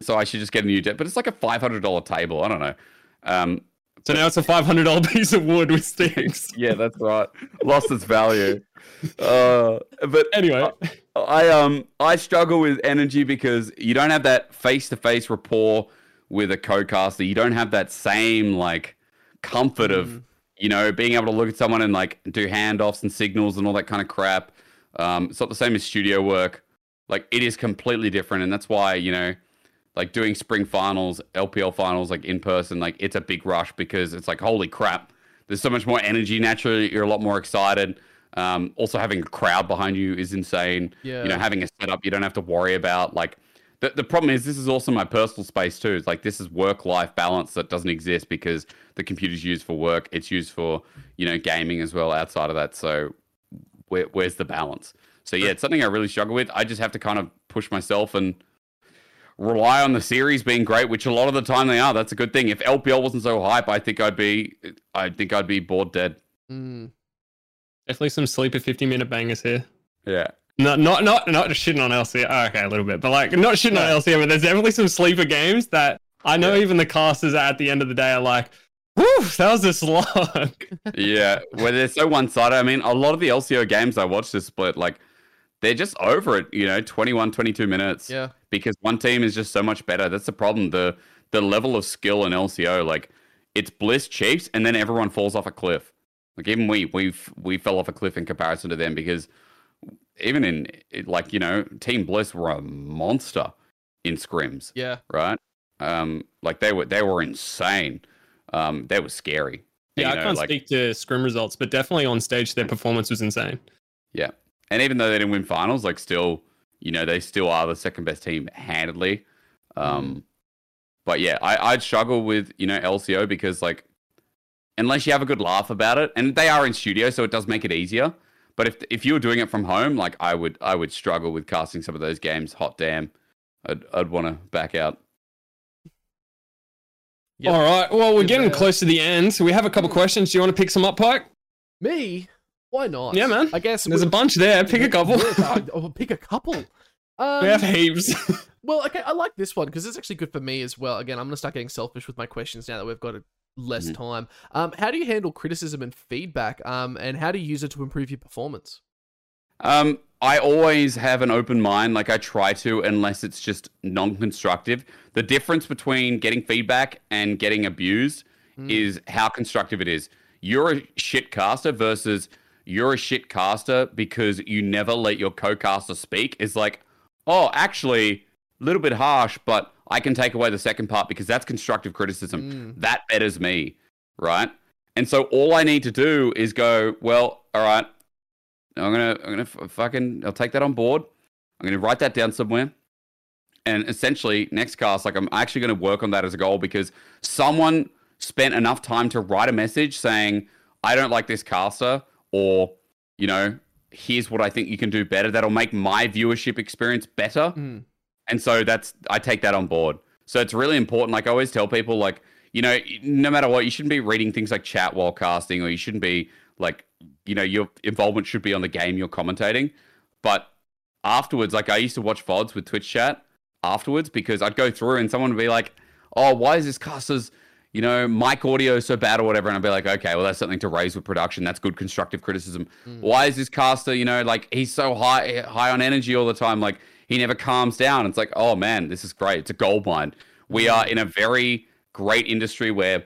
so I should just get a new desk, but it's like a five hundred dollar table. I don't know. Um, So now it's a five hundred dollar piece of wood with sticks. [LAUGHS] yeah, that's right. Lost its value. Uh, but Anyway, I um I struggle with energy because you don't have that face to face rapport with a co-caster. You don't have that same like comfort of you know being able to look at someone and like do handoffs and signals and all that kind of crap. Um, it's not the same as studio work. Like it is completely different, and that's why you know like doing spring finals, LPL finals, like in person, like it's a big rush because it's like holy crap. There's so much more energy. Naturally, you're a lot more excited. Um, also, having a crowd behind you is insane Yeah. you know having a setup you don't have to worry about like the, the problem is this is also my personal space too. It's like this is work life balance that doesn't exist because the computer's used for work. It's used for you know gaming as well outside of that. So where, where's the balance? So yeah it's something i really struggle with. I just have to kind of push myself and rely on the series being great which a lot of the time they are. That's a good thing. If lpl wasn't so hype i think i'd be i think i'd be bored dead. Mm, definitely some sleeper fifty minute bangers here. yeah Not not not not just shitting on LCA. Oh, okay, a little bit, but like not shitting on LCA. But there's definitely some sleeper games that I know Yeah. even the casters at the end of the day are like, "Whew, that was a slog." [LAUGHS] yeah, where they're so one sided. I mean, a lot of the LCO games I watched this split, like, they're just over it, you know, 21, 22 minutes. yeah. Because one team is just so much better. That's the problem. The the level of skill in LCO, like, it's Bliss Chiefs, and then everyone falls off a cliff. Like, even we, we've, we fell off a cliff in comparison to them because even in, like, you know, Team Bliss were a monster in scrims, Yeah. right? Um, like, they were, they were insane. Um, they were scary. yeah, You I can't like- speak to scrim results, but definitely on stage their performance was insane. Yeah. And even though they didn't win finals, like still, you know, they still are the second best team handedly. Um but yeah, I, I'd struggle with, you know, LCO because like unless you have a good laugh about it, and they are in studio, so it does make it easier. But if if you were doing it from home, like I would I would struggle with casting some of those games. Hot damn. I'd I'd want to back out. Yep. All right, well we're Good getting there. close to the end, so we have a couple questions. Do you want to pick some up, Pike? Me? Why not? Yeah, man. I guess There's a bunch there. Pick a couple. Yeah, I'll [LAUGHS] pick a couple. Um, we have heaps. Well, okay, I like this one because it's actually good for me as well. Again, I'm gonna start getting selfish with my questions now that we've got a, less Mhm. time. Um, how do you handle criticism and feedback? Um, and how do you use it to improve your performance? Um, I always have an open mind, like I try to, unless it's just non-constructive. The difference between getting feedback and getting abused Mm. is how constructive it is. You're a shit caster versus you're a shit caster because you never let your co-caster speak. Is like, oh, actually, a little bit harsh, but I can take away the second part because that's constructive criticism. Mm. That betters me, right? And so all I need to do is go, well, all right, I'm gonna, I'm gonna f- fucking, I'll take that on board. I'm gonna write that down somewhere. And essentially, next cast, like I'm actually gonna work on that as a goal because someone spent enough time to write a message saying, I don't like this caster, or, you know, here's what I think you can do better that'll make my viewership experience better. Mm. And so that's I take that on board. So it's really important. Like I always tell people, like you know, no matter what, you shouldn't be reading things like chat while casting, or you shouldn't be like, you know, your involvement should be on the game you're commentating. But afterwards, like I used to watch VODs with Twitch chat afterwards because I'd go through and someone would be like, oh, why is this caster's, you know, mic audio so bad or whatever? And I'd be like, okay, well, that's something to raise with production. That's good constructive criticism. Mm. Why is this caster, you know, like he's so high high on energy all the time? Like he never calms down. It's like, oh man, this is great. It's a gold mine. We are in a very great industry where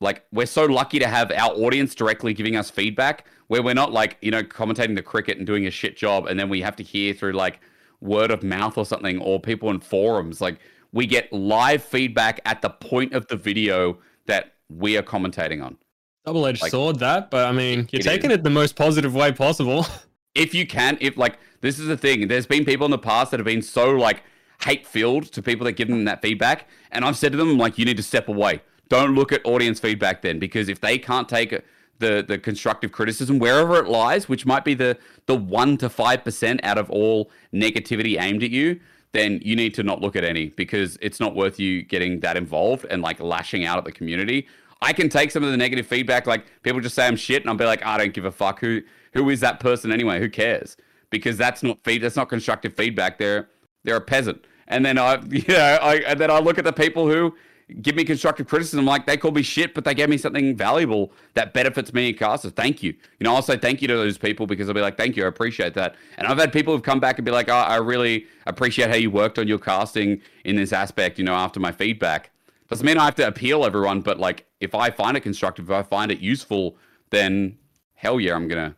like we're so lucky to have our audience directly giving us feedback where we're not like you know commentating the cricket and doing a shit job and then we have to hear through like word of mouth or something or people in forums like we get live feedback at the point of the video that we are commentating on Double edged Like- sword, that, but I mean, you're It taking is. it the most positive way possible. [LAUGHS] if you can if like this is the thing there's been people in the past that have been so like hate filled to people that give them that feedback and i've said to them like you need to step away don't look at audience feedback then because if they can't take the the constructive criticism wherever it lies which might be the the 1 to 5% out of all negativity aimed at you then you need to not look at any because it's not worth you getting that involved and like lashing out at the community I can take some of the negative feedback, like people just say I'm shit, and I'll be like, ah, I don't give a fuck. Who who is that person anyway? Who cares? Because that's not feed. That's not constructive feedback. They're they're a peasant. And then I, [LAUGHS] you know, I and then I look at the people who give me constructive criticism, like they call me shit, but they gave me something valuable that benefits me and casters. Thank you. You know, I'll say thank you to those people because I'll be like, thank you, I appreciate that. And I've had people who've come back and be like, oh, I really appreciate how you worked on your casting in this aspect. You know, after my feedback. Doesn't mean I have to appeal everyone, but like if I find it constructive, if I find it useful, then hell yeah, I'm gonna,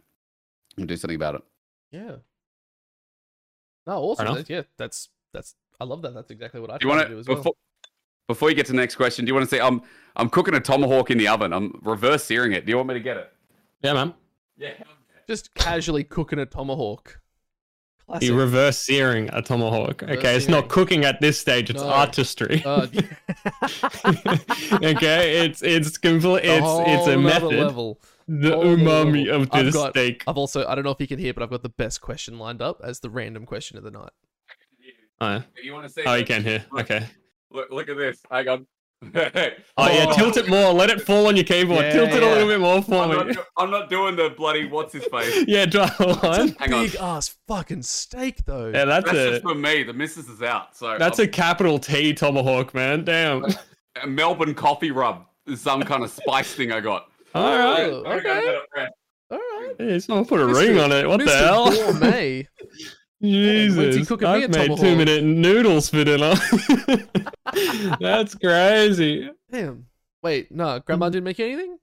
I'm do something about it. Yeah. No, awesome. enough. That- Yeah, that's that's. I love that. That's exactly what I Do you want to do to as well. before, before you get to the next question? Do you want to say I'm I'm cooking a tomahawk in the oven? I'm reverse searing it. Do you want me to get it? yeah, man. Yeah. Just casually cooking a tomahawk. Classic. You reverse searing a tomahawk. Reverse okay, it's not cooking at this stage. It's No. artistry. Uh, [LAUGHS] [LAUGHS] okay, it's it's complete. It's it's a method. Level. The Whole umami level. of I've got- steak. I've also. I don't know if you can hear, but I've got the best question lined up as the random question of the night. Oh, yeah. You want to see? oh, you can hear. Okay. Look, look at this. I on. [LAUGHS] Oh yeah, tilt it more. Let it fall on your keyboard. Yeah, tilt it a little bit more for I'm me. not, do- I'm not doing the bloody what's his face. [LAUGHS] yeah, try one. Hang on. Big ass fucking steak though. Yeah, that's That's a just for me. The missus is out. So that's a capital T tomahawk, man. Damn. [LAUGHS] a Melbourne coffee rub. Is some kind of spice thing I got. All right. Oh, I gotta okay. get it fresh. All right. Hey, someone put a Mr. ring on it. What the Mr. hell? Gourmet. When's he Jesus, cooking me a I've made two minute noodles for dinner. [LAUGHS] That's crazy. Damn. Wait, no, Grandma didn't make you anything.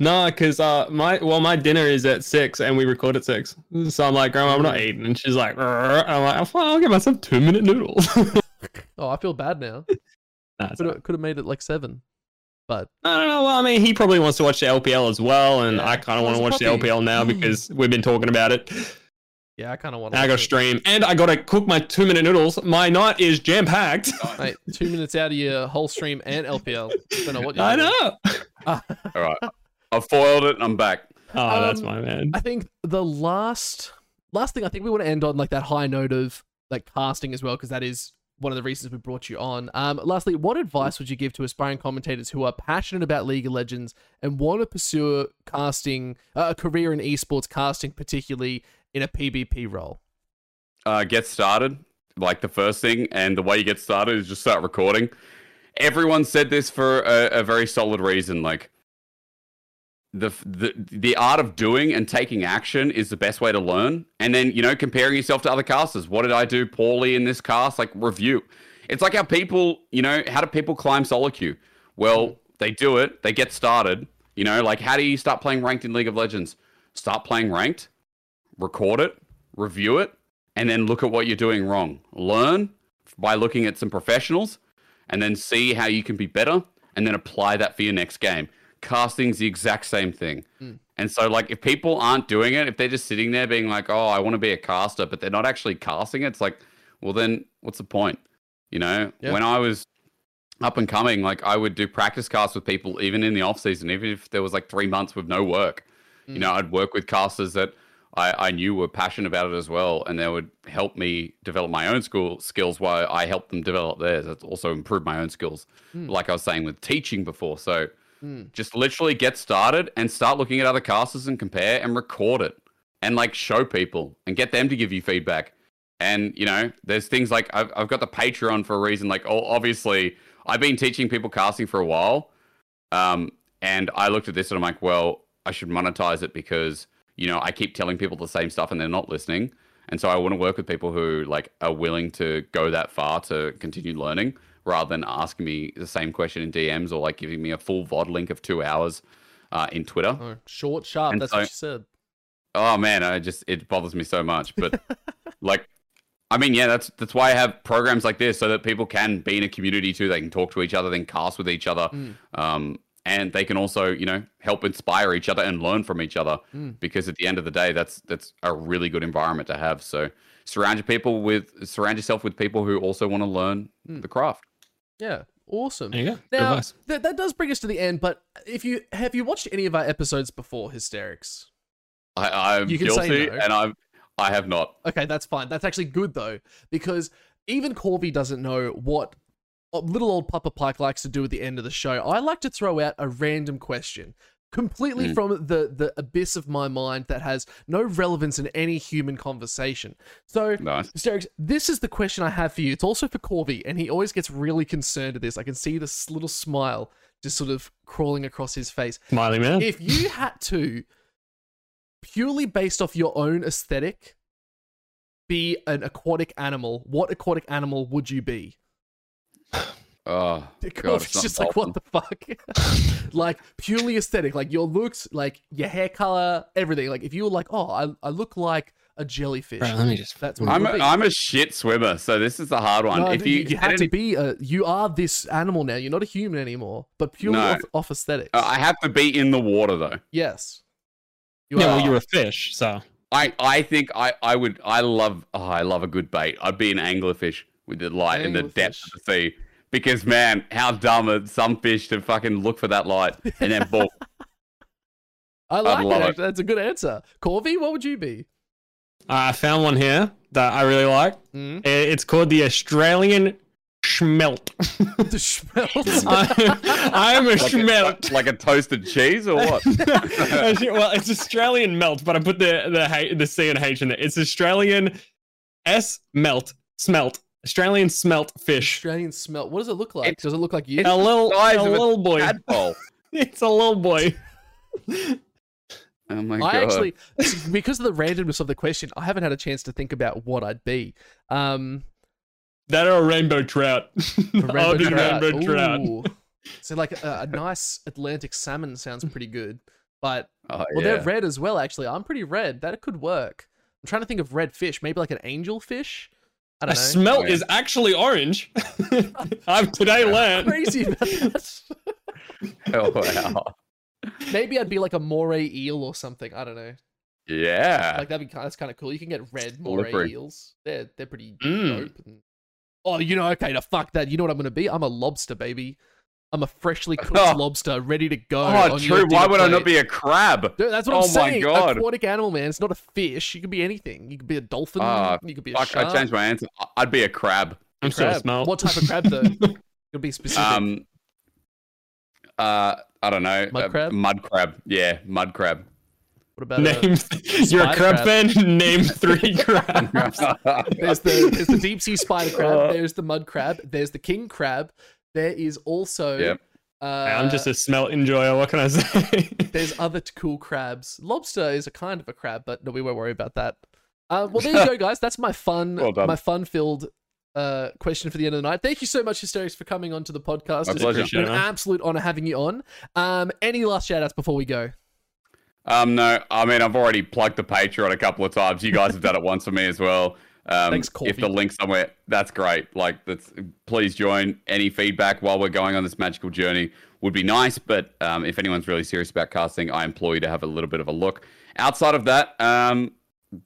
No, because uh, my well, my dinner is at six, and we record at six. So I'm like, Grandma, I'm not eating, and she's like, "Rrr." I'm like, well, I'll get myself two minute noodles. [LAUGHS] Oh, I feel bad now. Nah, Could have made it like seven, but I don't know. Well, I mean, he probably wants to watch the LPL as well, and Yeah. I kind of Oh, want to it's watch the. LPL now [CLEARS THROAT] because we've been talking about it. Yeah, I kind of want. to I got to stream, and I got to cook my two minute noodles. My night is jam packed. Mate, two minutes out of your whole stream and LPL. Don't know what [LAUGHS] you're I know. [LAUGHS] All right. I've foiled it and I'm back. Oh, that's Um, my man. I think the last last thing I think we want to end on like that high note of like casting as well because that is one of the reasons we brought you on. Um, lastly, what advice would you give to aspiring commentators who are passionate about League of Legends and want to pursue casting uh, a career in esports casting, particularly in a PBP role? uh, get started. Like the first thing, and the way you get started is just start recording. Everyone said this for a, a very solid reason. Like the, the the art of doing and taking action is the best way to learn. And then you know comparing yourself to other casters. What did I do poorly in this cast? Like review. It's like how people, you know, how do people climb solo queue? Well, they do it. They get started. You know, like how do you start playing ranked in League of Legends? Start playing ranked, record it, review it, and then look at what you're doing wrong. Learn by looking at some professionals and then see how you can be better and then apply that for your next game. Casting's the exact same thing. Mm. And so like if people aren't doing it, if they're just sitting there being like, "Oh, I want to be a caster," but they're not actually casting it, it's like, well then what's the point? You know, Yeah. when I was up and coming, like I would do practice casts with people even in the off season, even if there was like 3 months with no work. You Mm. know, I'd work with casters that I, I knew were passionate about it as well, and they would help me develop my own school skills while I helped them develop theirs. That's also improved my own skills, Mm. like I was saying with teaching before. So Mm. just literally get started and start looking at other casters and compare and record it and like show people and get them to give you feedback. And you know, there's things like I've I've got the Patreon for a reason. Like, oh, obviously, I've been teaching people casting for a while, um, and I looked at this and I'm like, well, I should monetize it because you know I keep telling people the same stuff and they're not listening. And so I want to work with people who like are willing to go that far to continue learning rather than asking me the same question in DMs or like giving me a full VOD link of two hours uh, in Twitter. Oh, short, sharp. And That's so- what you said. Oh man, I just it bothers me so much. But [LAUGHS] like, I mean, yeah, that's that's why I have programs like this so that people can be in a community too. They can talk to each other, then cast with each other, Mm. um, and they can also you know help inspire each other and learn from each other. Mm. Because at the end of the day, that's that's a really good environment to have. So surround your people with surround yourself with people who also want to learn Mm. the craft. Yeah, awesome. There you go. Now advice. that that does bring us to the end. But if you have you watched any of our episodes before, hysterics? I, I'm You can say guilty, no. and I'm I have not. Okay, that's fine. That's actually good though, because even Corvy doesn't know what little old Papa Pike likes to do at the end of the show. I like to throw out a random question. Completely Mm. from the, the abyss of my mind that has no relevance in any human conversation. So, Nice. Hysterics, this is the question I have for you. It's also for Corvy, and he always gets really concerned at this. I can see this little smile just sort of crawling across his face. Smiley man. If you [LAUGHS] had to, purely based off your own aesthetic, be an aquatic animal, what aquatic animal would you be? Oh, God, Corvy's it's just like, what the fuck? [LAUGHS] like, purely aesthetic. Like, your looks, like, your hair color, everything. Like, if you were like, oh, I, I look like a jellyfish. Right, let me just. That's what I'm it a, would be. I'm a shit swimmer, so this is the hard one. No, if you, you, you had have to be a. You are this animal now. You're not a human anymore, but purely No. off, off aesthetics. Uh, I have to be in the water though. yes. You Yeah, are. well, you're a fish, so. I, I think I, I would I love oh, I love a good bait. I'd be an anglerfish with the light in the depths of the sea. Because man, how dumb are some fish to fucking look for that light and then boom. I like love it. it. That's a good answer. Corvy, what would you be? I found one here that I really like. Mm? It's called the Australian Schmelt. [LAUGHS] The schmelz. [LAUGHS] I am a Like a, schmelt. like a toasted cheese or what? [LAUGHS] well, it's Australian melt, but I put the the H, the C and H in there. It's Australian S melt smelt Australian smelt fish. Australian smelt. What does it look like? It's- does it look like you? it's A little, size a of a little boy. Tadpole. [LAUGHS] It's a little boy. Oh my I god. I actually, because of the randomness of the question, I haven't had a chance to think about what I'd be. Um, That or a rainbow trout. a [LAUGHS] I'll be trout. rainbow trout. So like a, a nice Atlantic salmon sounds pretty good, but oh, well, yeah. they're red as well. Actually, I'm pretty red. That could work. I'm trying to think of red fish. Maybe like an angel fish. I A don't know. smelt yeah. is actually orange. [LAUGHS] I've today learned. Crazy about that. [LAUGHS] Oh wow. Maybe I'd be like a moray eel or something. I don't know. Yeah. Like that'd be kind. That's kind of cool. You can get red moray Slippery. eels. They're they're pretty Mm. dope. And... Oh, you know, okay, to fuck that. You know what I'm gonna be? I'm a lobster, baby. I'm a freshly cooked Oh. lobster, ready to go. oh, on true. Why dinner would I not be a crab? Dude, that's what Oh I'm saying my saying. God. Aquatic animal, man. It's not a fish. You could be anything. You could be a dolphin. Ah, you could be a Fuck, shark. I changed my answer. I- I'd be a crab. I'm still a crab. smelt. What type of crab though? [LAUGHS] It'll be specific. Um, uh, I don't know. Mud uh, crab? Mud crab. Yeah, mud crab. what about uh, Name. [LAUGHS] You're a crab crab. fan. [LAUGHS] Name three crabs. There's the there's the deep sea spider crab. Uh. There's the mud crab. There's the king crab. There is also. Yep. Uh, I'm just a smelt enjoyer. What can I say? [LAUGHS] There's other cool crabs. Lobster is a kind of a crab, but no, we won't worry about that. Uh, well, there you go, [LAUGHS] guys. That's my fun, Well my fun-filled uh, question for the end of the night. Thank you so much, Hysterics, for coming onto the podcast. My It's pleasure. Been an absolute honor having you on. Um, any last shout-outs before we go? Um, no, I mean I've already plugged the Patreon a couple of times. You guys have done it once for me as well. Um, Thanks, if the link somewhere, that's great. Like, that's please join. Any feedback while we're going on this magical journey would be nice. But um, if anyone's really serious about casting, I implore you to have a little bit of a look. Outside of that, um,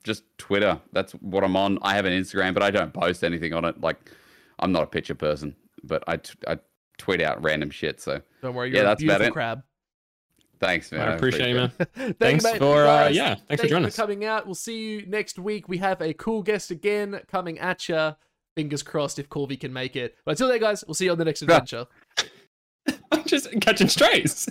just Twitter. That's what I'm on. I have an Instagram, but I don't post anything on it. Like, I'm not a picture person, but I, t- I tweet out random shit. So Don't worry, Yeah, you're a that's beautiful crab. Thanks, man. I appreciate you, man. Thank [LAUGHS] Thanks you, mate. for uh, yeah, thanks thank for joining you us. for coming out. We'll see you next week. We have a cool guest again coming at you. Fingers crossed if Corvy can make it. But until then, guys, we'll see you on the next [LAUGHS] adventure. [LAUGHS] I'm just catching strays.